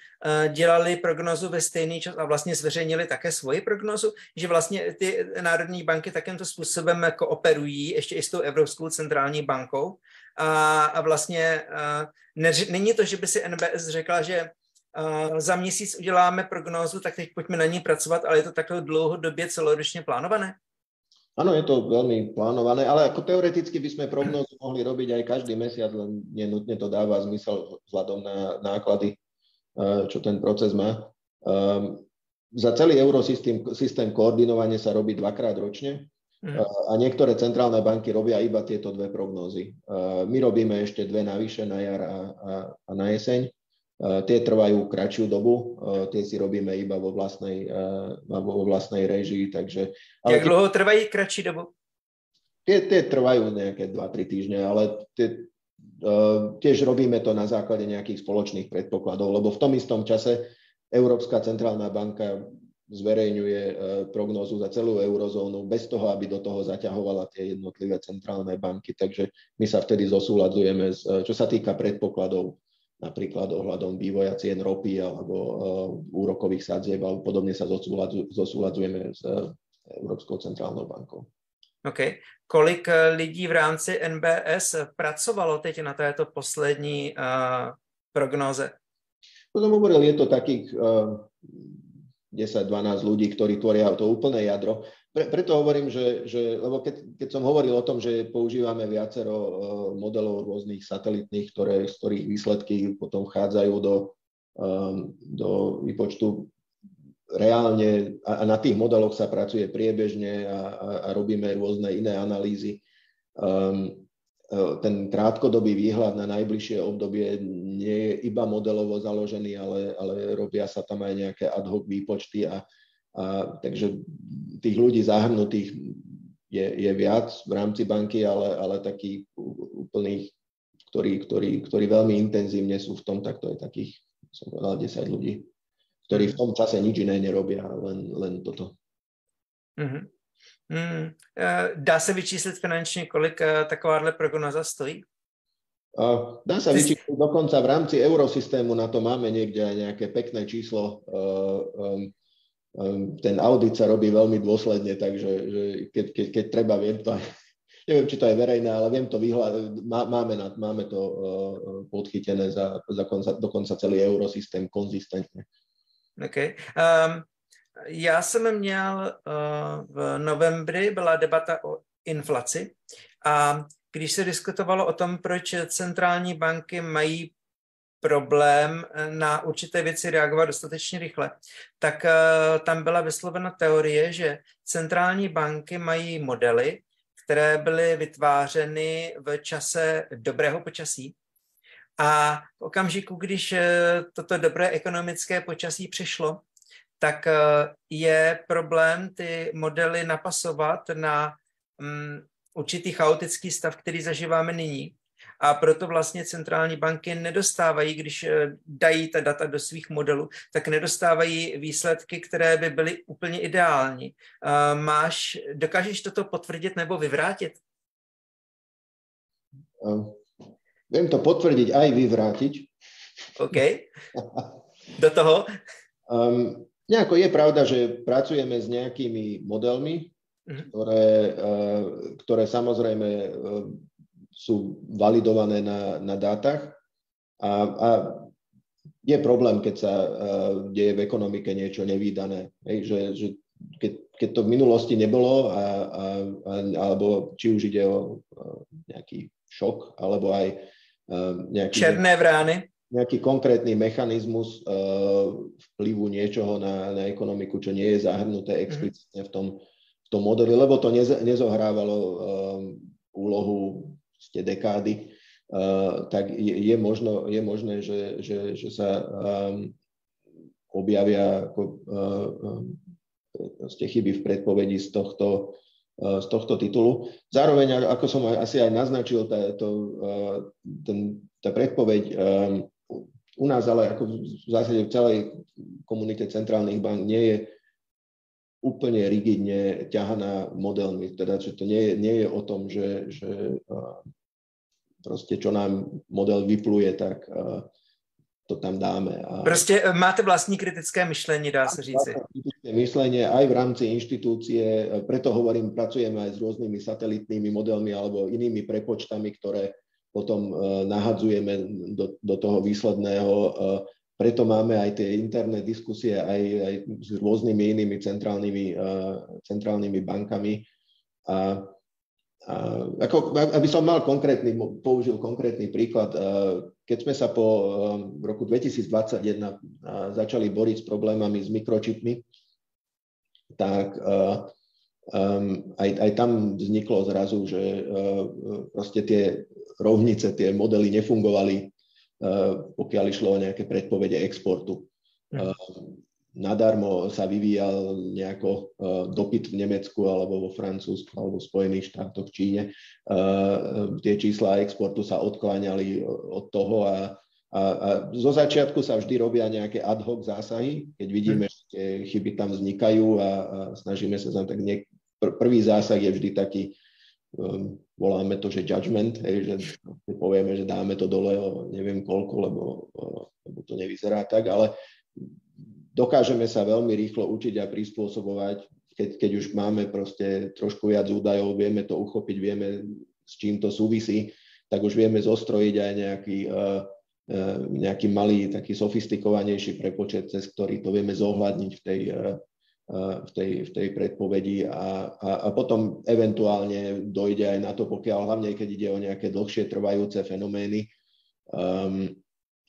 dělali prognozu ve stejný čas a vlastně zveřejnili také svoji prognozu, že vlastně ty národní banky takýmto způsobem jako operují ještě i s tou Evropskou centrální bankou. A, a vlastně ne, není to, že by si NBS řekla, že za měsíc uděláme prognózu, tak teď pojďme na ní pracovat, ale je to takhle dlouhodobě celoročně plánované? Áno, je to veľmi plánované, ale ako teoreticky by sme prognózu mohli robiť aj každý mesiac, len nenutne to dáva zmysel vzhľadom na náklady, eh, čo ten proces má. Um, za celý eurosystém systém koordinovanie sa robí dvakrát ročne mm. a niektoré centrálne banky robia iba tieto dve prognózy. Uh, my robíme ešte dve navyše na jar a, a, a na jeseň. Tie trvajú kratšiu dobu, tie si robíme iba vo vlastnej, vo vlastnej režii, takže... Jak tie, dlho trvajú kratší dobu? Tie, tie trvajú nejaké 2-3 týždne, ale tie, tiež robíme to na základe nejakých spoločných predpokladov, lebo v tom istom čase Európska centrálna banka zverejňuje prognózu za celú eurozónu bez toho, aby do toho zaťahovala tie jednotlivé centrálne banky. Takže my sa vtedy zosúľadzujeme, čo sa týka predpokladov napríklad ohľadom vývoja cien ropy alebo uh, úrokových sadzieb alebo podobne sa zosúľadzujeme s uh, Európskou centrálnou bankou. OK. Kolik uh, lidí v rámci NBS pracovalo teď na této poslední uh, prognóze? To som hovoril, je to takých uh, 10-12 ľudí, ktorí tvoria to úplné jadro. Pre, preto hovorím, že, že lebo keď, keď som hovoril o tom, že používame viacero uh, modelov rôznych satelitných, ktoré, z ktorých výsledky potom vchádzajú do, um, do výpočtu reálne a na tých modeloch sa pracuje priebežne a, a, a robíme rôzne iné analýzy. Um, ten krátkodobý výhľad na najbližšie obdobie nie je iba modelovo založený, ale, ale robia sa tam aj nejaké ad hoc výpočty a, a, takže tých ľudí zahrnutých je, je viac v rámci banky, ale, ale takých úplných, ktorí, ktorí, ktorí veľmi intenzívne sú v tom, tak to je takých, som povedal, 10 ľudí, ktorí v tom čase nič iné nerobia, len, len toto. Mm-hmm. Mm, dá se vyčíslit finančně, kolik eh, takováhle prognoza stojí? Dá sa vyčísliť dokonca v rámci eurosystému, na to máme niekde aj nejaké pekné číslo. Ehm, ten audit sa robí veľmi dôsledne, takže že keď, keď, keď treba, viem to aj, neviem, či to je verejné, ale viem to vyhľadať, má, máme, máme to uh, podchytené za, za konca, dokonca celý eurosystém konzistentne. OK. Um, já jsem měl uh, v novembri, byla debata o inflaci a když se diskutovalo o tom, proč centrální banky mají problém eh, na určité věci reagovat dostatečně rychle, tak uh, tam byla vyslovena teorie, že centrální banky mají modely, které byly vytvářeny v čase dobrého počasí. A v okamžiku, když uh, toto dobré ekonomické počasí přišlo, tak je problém ty modely napasovat na um, určitý chaotický stav, který zažíváme nyní a proto vlastně centrální banky nedostávají, když eh, dají ta data do svých modelů, tak nedostávají výsledky, které by byly úplně ideální. Máš, dokážeš toto potvrdit nebo vyvrátit? Um, viem to potvrdiť aj vyvrátiť. OK. Do toho? Um, nejako je pravda, že pracujeme s nejakými modelmi, mm-hmm. ktoré, ktoré samozrejme sú validované na, na dátach a, a je problém, keď sa uh, deje v ekonomike niečo nevýdané. Hej, že, že keď, keď to v minulosti nebolo, a, a, a, alebo či už ide o uh, nejaký šok, alebo aj uh, nejaký... Černé vrány. Nejaký konkrétny mechanizmus uh, vplyvu niečoho na, na ekonomiku, čo nie je zahrnuté mhm. explicitne v tom, v tom modeli, lebo to nez, nezohrávalo uh, úlohu ste dekády, tak je, je, možno, je možné, že, že, že sa um, objavia ako, uh, chyby v predpovedi z tohto, z tohto titulu. Zároveň, ako som asi aj naznačil, tá, to, ten, tá predpoveď u nás, ale ako v zásade v celej komunite centrálnych bank nie je úplne rigidne ťahaná modelmi. Teda, že to nie nie je o tom, že, že proste čo nám model vypluje, tak to tam dáme. A... Prostě e, máte vlastní kritické myšlení, dá se říci. Kritické myšlenie aj v rámci inštitúcie, e, preto hovorím, pracujeme aj s rôznymi satelitnými modelmi alebo inými prepočtami, ktoré potom e, nahadzujeme do, do toho výsledného. Preto máme aj tie interné diskusie aj, aj s rôznymi inými centrálnymi, centrálnymi bankami. A ako, aby som mal konkrétny, použil konkrétny príklad, keď sme sa po roku 2021 začali boriť s problémami s mikročipmi, tak aj, aj tam vzniklo zrazu, že proste tie rovnice, tie modely nefungovali, pokiaľ išlo o nejaké predpovede exportu. Hm nadarmo sa vyvíjal nejako uh, dopyt v Nemecku alebo vo Francúzsku alebo v Spojených štátoch, v Číne. Tie čísla exportu sa odkláňali od toho a, a, a zo začiatku sa vždy robia nejaké ad hoc zásahy, keď vidíme, že tie chyby tam vznikajú a, a snažíme sa tam tak niek- pr- prvý zásah je vždy taký, um, voláme to, že judgment, hej, že povieme, že dáme to dole o neviem koľko, lebo, lebo to nevyzerá tak, ale dokážeme sa veľmi rýchlo učiť a prispôsobovať, keď, keď už máme proste trošku viac údajov, vieme to uchopiť, vieme s čím to súvisí, tak už vieme zostrojiť aj nejaký, uh, uh, nejaký malý, taký sofistikovanejší prepočet, cez ktorý to vieme zohľadniť v tej, uh, v tej, v tej predpovedi a, a, a potom eventuálne dojde aj na to, pokiaľ hlavne keď ide o nejaké dlhšie trvajúce fenomény, um,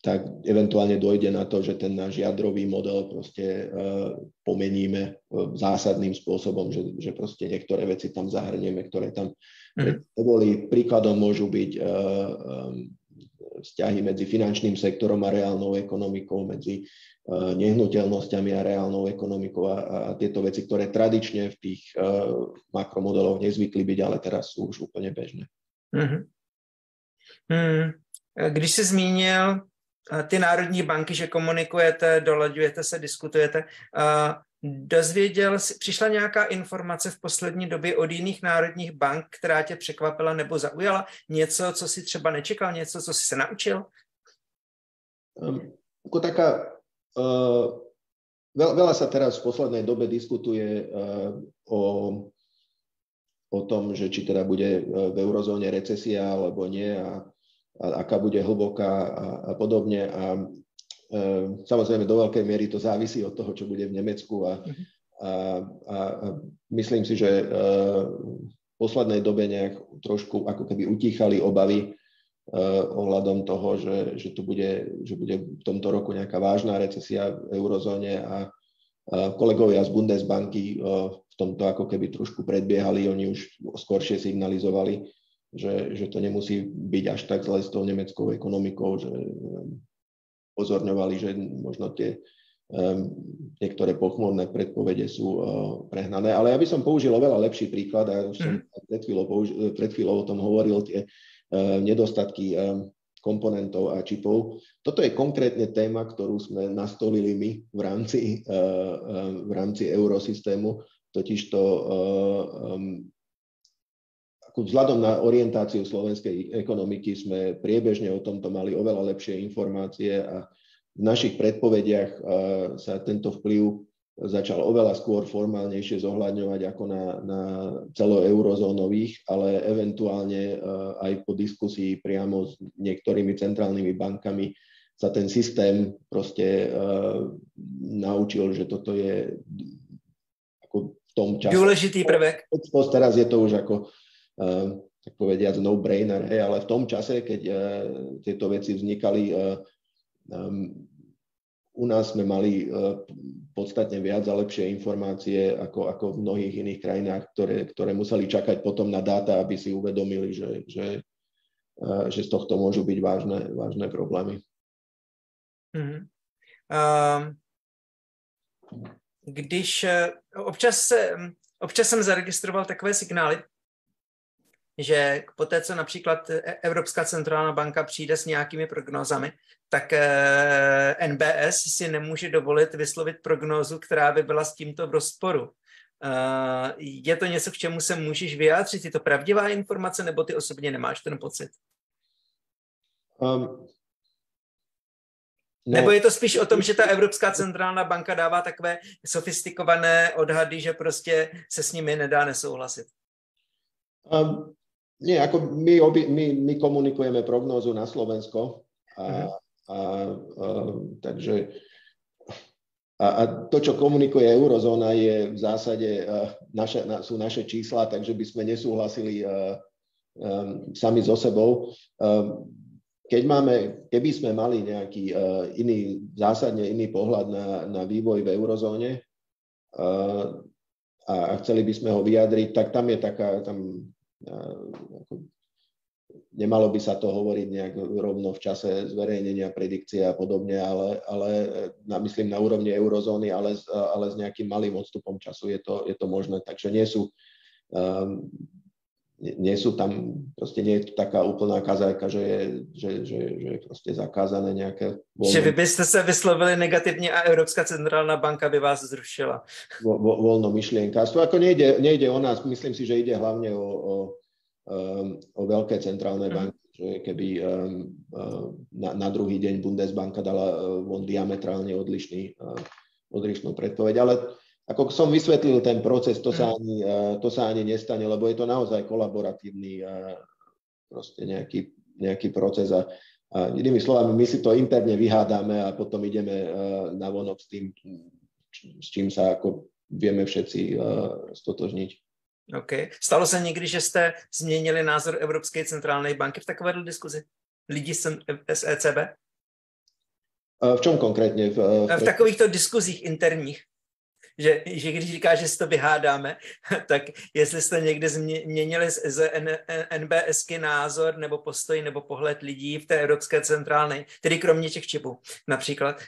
tak eventuálne dojde na to, že ten náš jadrový model proste uh, pomeníme uh, zásadným spôsobom, že, že proste niektoré veci tam zahrnieme, ktoré tam mm. boli. Príkladom môžu byť uh, um, vzťahy medzi finančným sektorom a reálnou ekonomikou, medzi nehnuteľnosťami a reálnou ekonomikou a, a tieto veci, ktoré tradične v tých uh, makromodeloch nezvykli byť, ale teraz sú už úplne bežné. Mm-hmm. Hmm. Když jsi zmínil ty národní banky, že komunikujete, dolaďujete se, diskutujete. Dozvěděl přišla nějaká informace v poslední době od jiných národních bank, která tě překvapila nebo zaujala? Něco, co si třeba nečekal, něco, co si se naučil? Um, ako taká, veľa, veľa sa teraz v poslednej dobe diskutuje uh, o, o tom, že či teda bude uh, v eurozóne recesia alebo nie a a aká bude hlboká a, a podobne. A e, samozrejme do veľkej miery to závisí od toho, čo bude v Nemecku a, mhm. a, a, myslím si, že e, v poslednej dobe nejak trošku ako keby utíchali obavy ohľadom toho, že, že tu bude, že bude v tomto roku nejaká vážna recesia v eurozóne a, kolegovia z Bundesbanky e, v tomto ako keby trošku predbiehali, oni už skôršie signalizovali, že, že to nemusí byť až tak zle s tou nemeckou ekonomikou, že um, pozorňovali, že možno tie um, niektoré pochmurné predpovede sú prehnané. Ale ja by som použil oveľa lepší príklad, a už som mm. pred, chvíľou, použi- pred chvíľou o tom hovoril, tie nedostatky um, komponentov a čipov. Toto je konkrétne téma, ktorú sme nastolili my v rámci, uh, v rámci eurosystému, totižto vzhľadom na orientáciu slovenskej ekonomiky sme priebežne o tomto mali oveľa lepšie informácie a v našich predpovediach sa tento vplyv začal oveľa skôr formálnejšie zohľadňovať ako na, na celoeurozónových, ale eventuálne aj po diskusii priamo s niektorými centrálnymi bankami sa ten systém proste uh, naučil, že toto je ako v tom čase. Dôležitý prvek. Teraz je to už ako Ehm, tak povediať no-brainer, hej, ale v tom čase, keď tieto veci vznikali, u nás sme mali uh, podstatne viac a lepšie informácie ako, ako v mnohých iných krajinách, ktoré, ktoré museli čakať potom na dáta, aby si uvedomili, že, že, uh, že z tohto môžu byť vážne, vážne problémy. Mm-hmm. Um, když eh, občas, občas jsem zaregistroval takové signály, že po té, co například e, Evropská centrální banka přijde s nějakými prognózami, tak eh, NBS si nemůže dovolit vyslovit prognózu, která by byla s tímto v rozporu. Eh, je to něco, k čemu se můžeš vyjádřit? Je to pravdivá informace, nebo ty osobně nemáš ten pocit? Um, No. Nebo je to spíš o tom, že ta Evropská centrální banka dává takové sofistikované odhady, že prostě se s nimi nedá nesouhlasit? Um, nie, ako my, obi, my, my komunikujeme prognózu na Slovensko a, uh-huh. a, a, takže a, a to, čo komunikuje eurozóna, je v zásade uh, naše, na, sú naše čísla, takže by sme nesúhlasili uh, um, sami so sebou. Um, keď máme, keby sme mali nejaký uh, iný, zásadne iný pohľad na, na vývoj v eurozóne uh, a chceli by sme ho vyjadriť, tak tam je taká, tam nemalo by sa to hovoriť nejak rovno v čase zverejnenia predikcie a podobne, ale, ale na, myslím na úrovni eurozóny, ale, ale s nejakým malým odstupom času je to, je to možné. Takže nie sú um, nie sú tam, proste nie je to taká úplná kazajka, že je, že, že, že je proste zakázané nejaké... Voľné... Že vy byste se vyslovili negatívne a Európska centrálna banka by vás zrušila. Vo, vo, voľno myšlienkárstvo. Ako nejde, nejde o nás, myslím si, že ide hlavne o, o, um, o veľké centrálne mm. banky, že keby um, um, na, na druhý deň Bundesbanka dala uh, von diametrálne odlišný, uh, odlišnú predpoveď, ale ako som vysvetlil ten proces, to sa, ani, eh, to sa ani nestane, lebo je to naozaj kolaboratívny eh, proste nejaký, nejaký proces a, a inými slovami, my si to interne vyhádame a potom ideme eh, na vonok s tým, s čím sa ako vieme všetci stotožniť. OK. Stalo se někdy, že jste změnili názor Evropské centrální banky v takovéhle diskuzi? Lidi z ECB? V čom konkrétně? V, v, v takovýchto diskuzích interních že, že když říká, že si to vyhádáme, tak jestli jste někde změnili z, NBSky názor nebo postoj nebo pohled lidí v té Evropské centrálnej, tedy kromě těch čipů například.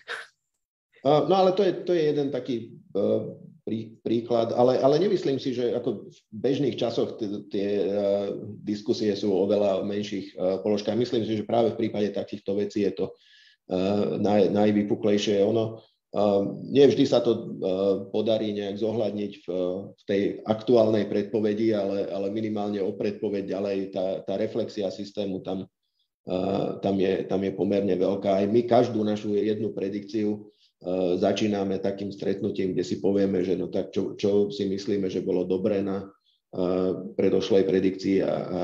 No ale to je, to je jeden taký prí, príklad, ale, ale nemyslím si, že ako v bežných časoch tie uh, diskusie sú oveľa menších uh, položkách. Myslím si, že práve v prípade takýchto vecí je to naj, najvypuklejšie. Ono, nie vždy sa to podarí nejak zohľadniť v, tej aktuálnej predpovedi, ale, ale minimálne o predpoveď ďalej tá, tá reflexia systému tam, tam, je, tam je pomerne veľká. Aj my každú našu jednu predikciu začíname takým stretnutím, kde si povieme, že no tak čo, čo si myslíme, že bolo dobré na, predošlej predikcii a, a,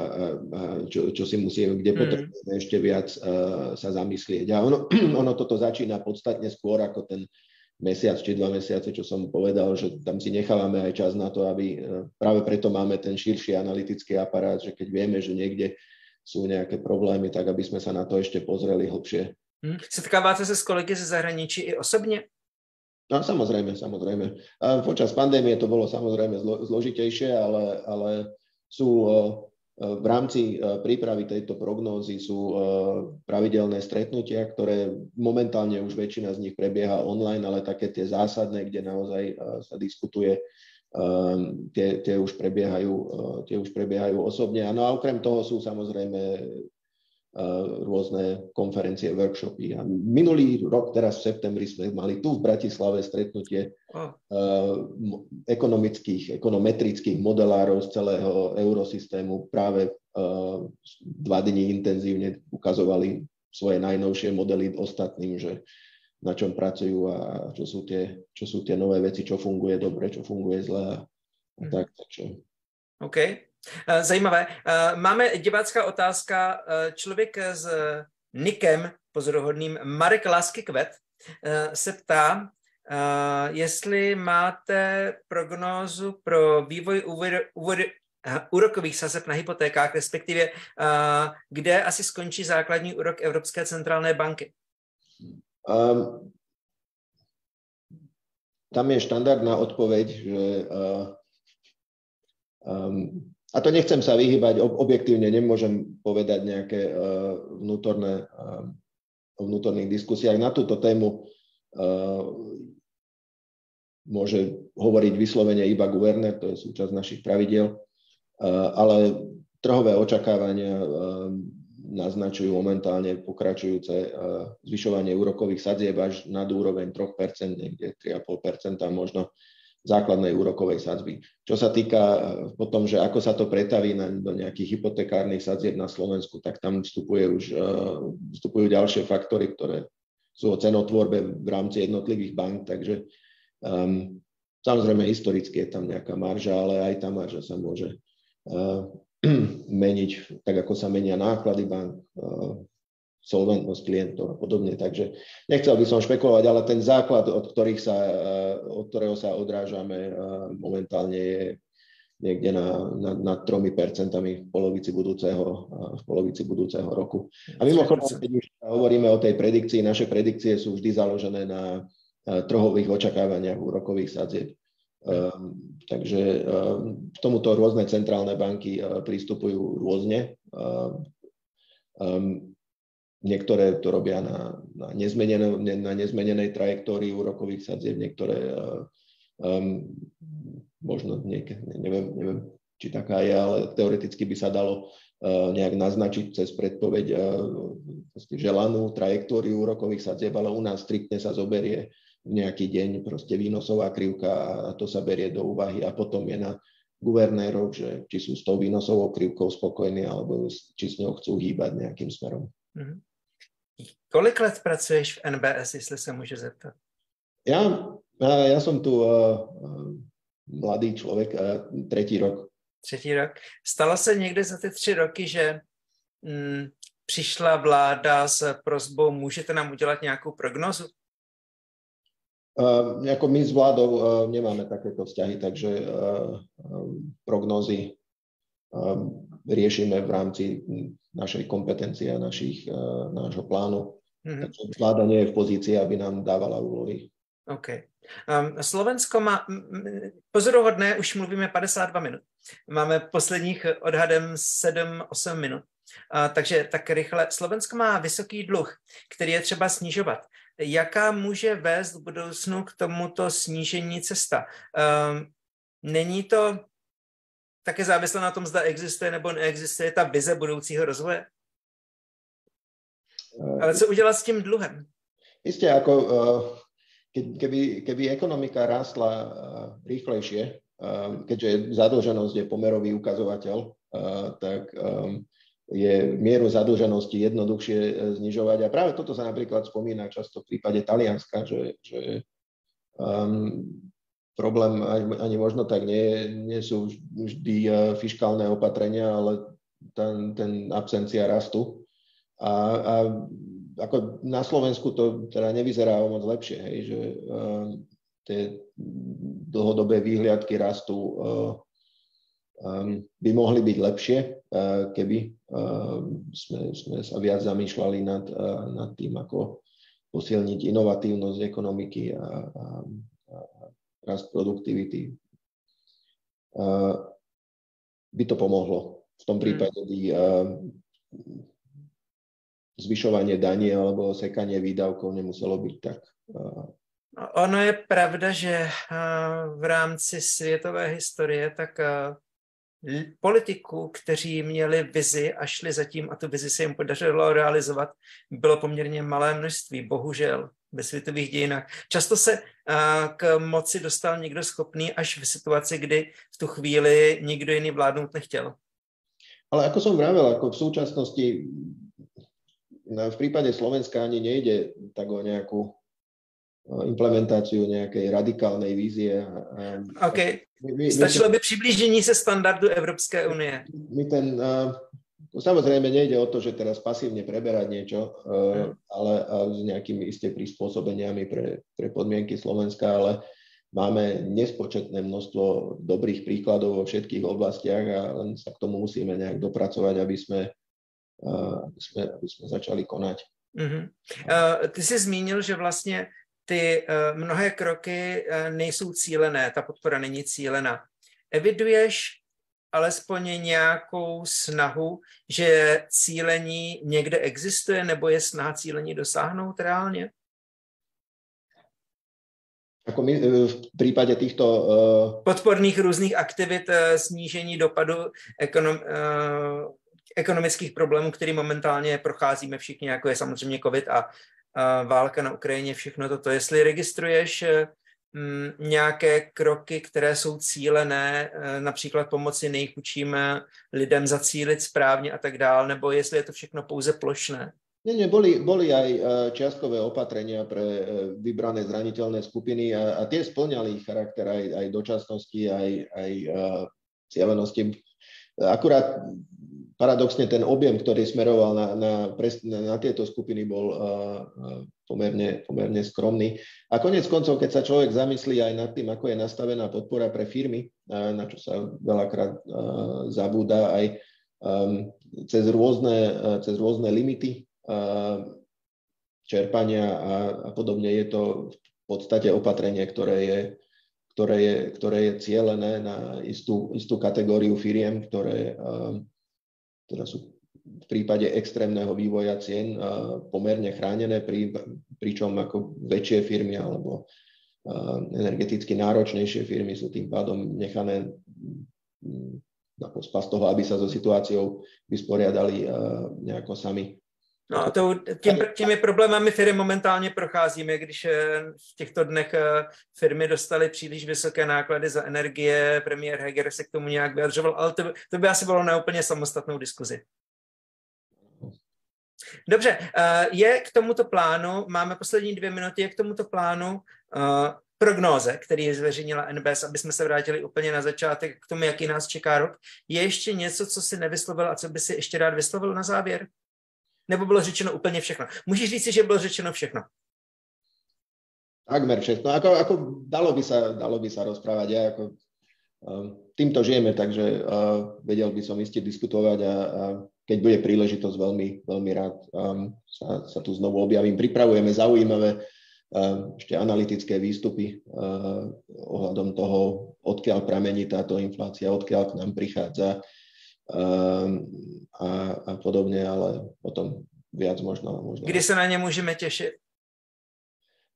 a čo, čo si musíme, kde mm. potrebujeme ešte viac uh, sa zamyslieť. A ono, ono toto začína podstatne skôr ako ten mesiac či dva mesiace, čo som povedal, že tam si nechávame aj čas na to, aby uh, práve preto máme ten širší analytický aparát, že keď vieme, že niekde sú nejaké problémy, tak aby sme sa na to ešte pozreli hlbšie. Hmm. Setkáváte se s kolegy ze zahraničí i osobně? No samozrejme, samozrejme. A počas pandémie to bolo samozrejme zlo, zložitejšie, ale, ale sú e, e, v rámci e, prípravy tejto prognózy sú pravidelné stretnutia, ktoré momentálne už väčšina z nich prebieha online, ale také tie zásadné, kde naozaj sa diskutuje, tie, tie, už prebiehajú, tie už prebiehajú osobne. No a okrem toho sú samozrejme rôzne konferencie, workshopy. A minulý rok, teraz v septembri, sme mali tu v Bratislave stretnutie oh. ekonomických, ekonometrických modelárov z celého eurosystému. Práve dva dní intenzívne ukazovali svoje najnovšie modely ostatným, že na čom pracujú a čo sú tie, čo sú tie nové veci, čo funguje dobre, čo funguje zle a, a mhm. tak. Takže. OK. Eh, zajímavé. Eh, máme divácká otázka. Eh, člověk s nikem pozoruhodným Marek Lásky Kvet se ptá, jestli máte prognózu pro vývoj úvory, úrokových sazeb na hypotékách, respektive kde asi skončí základní úrok Evropské centrálné banky? Um, tam je štandardná odpoveď, že um, a to nechcem sa vyhybať, objektívne nemôžem povedať nejaké uh, vnútorné, o vnútorných diskusiách na túto tému. Uh, môže hovoriť vyslovene iba guvernér, to je súčasť našich pravidiel, ale trhové očakávania naznačujú momentálne pokračujúce zvyšovanie úrokových sadzieb až nad úroveň 3%, niekde 3,5%, možno základnej úrokovej sadzby. Čo sa týka potom, že ako sa to pretaví na, do nejakých hypotekárnych sadzieb na Slovensku, tak tam vstupuje už, vstupujú ďalšie faktory, ktoré sú o cenotvorbe v rámci jednotlivých bank, takže um, samozrejme historicky je tam nejaká marža, ale aj tá marža sa môže uh, meniť, tak ako sa menia náklady bank, uh, solventnosť klientov a podobne. Takže nechcel by som špekulovať, ale ten základ, od, ktorých sa, uh, od ktorého sa odrážame uh, momentálne je niekde na, na, na 3% v polovici budúceho, v polovici budúceho roku. A mimochodom, keď už hovoríme o tej predikcii, naše predikcie sú vždy založené na trhových očakávaniach úrokových sadzieb. Um, takže um, k tomuto rôzne centrálne banky uh, prístupujú rôzne. Um, niektoré to robia na, na, na nezmenenej trajektórii úrokových sadzieb, niektoré um, možno niek- neviem, neviem, či taká je, ale teoreticky by sa dalo uh, nejak naznačiť cez predpoveď uh, želanú trajektóriu úrokových sadzieb, ale u nás striktne sa zoberie nejaký deň proste výnosová krivka a to sa berie do úvahy a potom je na guvernérov, že či sú s tou výnosovou krivkou spokojní alebo či s ňou chcú hýbať nejakým smerom. Mm-hmm. Kolik let pracuješ v NBS, jestli sa môže zeptat? Ja, ja som tu uh, mladý človek, uh, tretí rok. Třetí rok. Stalo se někde za ty tři roky, že mm, přišla vláda s prozbou, můžete nám udělat nějakou prognozu? Uh, ako my s vládou uh, nemáme takéto vzťahy, takže uh, prognózy riešime v rámci našej kompetencie a našich, nášho plánu. Mm-hmm. Takže vláda nie je v pozícii, aby nám dávala úlohy. OK. Um, Slovensko má, pozoruhodné, už mluvíme 52 minut. Máme posledních odhadem 7-8 minut. Uh, takže tak rychle. Slovensko má vysoký dluh, který je třeba snižovat jaká může vést v budoucnu k tomuto snížení cesta. Um, není to také závislé na tom, zda existuje nebo neexistuje ta vize budoucího rozvoje? Ale co udělat s tím dluhem? Isté, ako eh, keby, keby ekonomika rástla eh, rýchlejšie, eh, keďže zadlženosť je pomerový ukazovateľ, tak je mieru zadlženosti jednoduchšie znižovať. A práve toto sa napríklad spomína často v prípade Talianska, že, že um, problém ani, ani možno tak nie, nie sú vždy fiskálne opatrenia, ale ten, ten absencia rastu. A, a ako na Slovensku to teda nevyzerá o moc lepšie, hej, že uh, tie dlhodobé výhliadky rastu uh, um, by mohli byť lepšie, uh, keby uh, sme, sme sa viac zamýšľali nad, uh, nad tým, ako posilniť inovatívnosť ekonomiky a, a, a rast produktivity. Uh, by to pomohlo. V tom hmm. prípade by uh, zvyšovanie daní alebo sekanie výdavkov nemuselo byť tak Ono je pravda, že v rámci světové historie tak politiků, kteří měli vizi a šli zatím a tu vizi se jim podařilo realizovat, bylo poměrně malé množství, bohužel, ve světových dějinách. Často se k moci dostal někdo schopný až v situaci, kdy v tu chvíli nikdo jiný vládnout nechtěl. Ale ako som vravel, ako v súčasnosti v prípade Slovenska ani nejde tak o nejakú implementáciu nejakej radikálnej vízie. OK. My, Stačilo by přiblížení se standardu Európskej únie. My ten, samozrejme nejde o to, že teraz pasívne preberať niečo, hmm. ale s nejakými isté prispôsobeniami pre, pre podmienky Slovenska, ale máme nespočetné množstvo dobrých príkladov vo všetkých oblastiach a len sa k tomu musíme nejak dopracovať, aby sme, aby sme, aby sme začali konať. Uh-huh. Uh, ty jsi zmínil, že vlastně ty uh, mnohé kroky uh, nejsou cílené, ta podpora není cílená. Eviduješ alespoň nějakou snahu, že cílení někde existuje, nebo je snaha cílení dosáhnout reálně? Ako my, v prípade týchto... Uh... Podporných různých aktivit, snížení dopadu ekonom, uh, ekonomických problémů, který momentálně procházíme všichni, jako je samozřejmě COVID a uh, válka na Ukrajině, všechno toto. Jestli registruješ Mm, nějaké kroky, které jsou cílené, eh, například pomoci nejchudším eh, lidem zacílit správně a tak dále, nebo jestli je to všechno pouze plošné? Nie, nie, boli, boli aj čiastkové opatrenia pre vybrané zraniteľné skupiny a, a tie splňali charakter aj, aj dočasnosti, aj, aj cieľenosti. Akurát paradoxne ten objem, ktorý smeroval na, na, na, na tieto skupiny, bol uh, pomerne, pomerne skromný. A konec koncov, keď sa človek zamyslí aj nad tým, ako je nastavená podpora pre firmy, uh, na čo sa veľakrát uh, zabúda aj um, cez, rôzne, uh, cez rôzne limity uh, čerpania a, a podobne, je to v podstate opatrenie, ktoré je ktoré je, ktoré je cielené na istú, istú kategóriu firiem, ktoré teda sú v prípade extrémneho vývoja cien pomerne chránené, pri, pričom ako väčšie firmy alebo energeticky náročnejšie firmy sú tým pádom nechané ako spas toho, aby sa so situáciou vysporiadali nejako sami. No a to, tím, těmi problémami firmy momentálně procházíme, když eh, v těchto dnech eh, firmy dostaly příliš vysoké náklady za energie, premiér Heger se k tomu nějak vyjadřoval, ale to, to by asi bylo na úplně samostatnou diskuzi. Dobře, eh, je k tomuto plánu, máme poslední dvě minuty, je k tomuto plánu prognóze, který zveřejnila NBS, aby jsme se vrátili úplně na začátek k tomu, jaký nás čeká rok. Je ještě něco, co si nevyslovil a co by si ještě rád vyslovil na závěr? Nebo bylo řečeno úplně všechno? Můžeš říct že bylo řečeno všechno? Takmer všechno. Ako, ako dalo, by sa, dalo by sa rozprávať. Ja ako, uh, týmto žijeme, takže uh, vedel by som iste diskutovať a, a keď bude príležitosť, veľmi, veľmi rád um, sa, sa tu znovu objavím. Pripravujeme zaujímavé uh, ešte analytické výstupy uh, ohľadom toho, odkiaľ pramení táto inflácia, odkiaľ k nám prichádza, a, a podobne, ale potom viac možno. možno. Kdy sa na ne môžeme tešiť?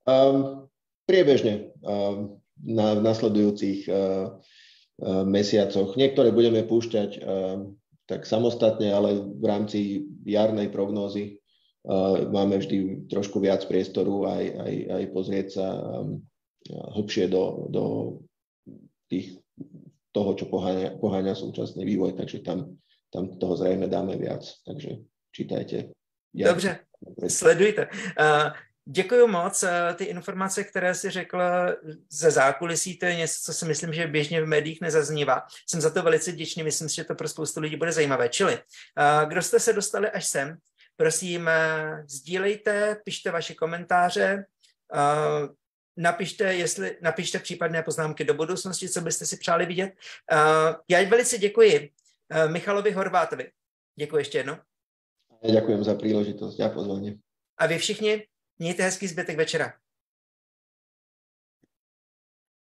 Um, priebežne um, na nasledujúcich uh, uh, mesiacoch. Niektoré budeme púšťať uh, tak samostatne, ale v rámci jarnej prognózy máme vždy trošku viac priestoru aj, aj, aj pozrieť sa um, hlbšie do, do tých toho, čo poháňa, poháňa súčasný vývoj, takže tam, tam toho zrejme dáme viac. Takže čítajte. Ja, Dobře, sledujte. Uh, Děkuji moc. Ty informace, které si řekl ze zákulisí, to je něco, co si myslím, že běžně v médiích nezaznívá. Jsem za to velice vděčný, myslím si, že to pro spoustu lidí bude zajímavé. Čili, kdo jste se dostali až sem, prosím, sdílejte, pište vaše komentáře, napište, jestli, napište případné poznámky do budoucnosti, co byste si přáli vidět. Uh, já velice děkuji uh, Michalovi Horvátovi. Děkuji ještě jednou. Děkuji za příležitost a pozvání. A vy všichni mějte hezký zbytek večera.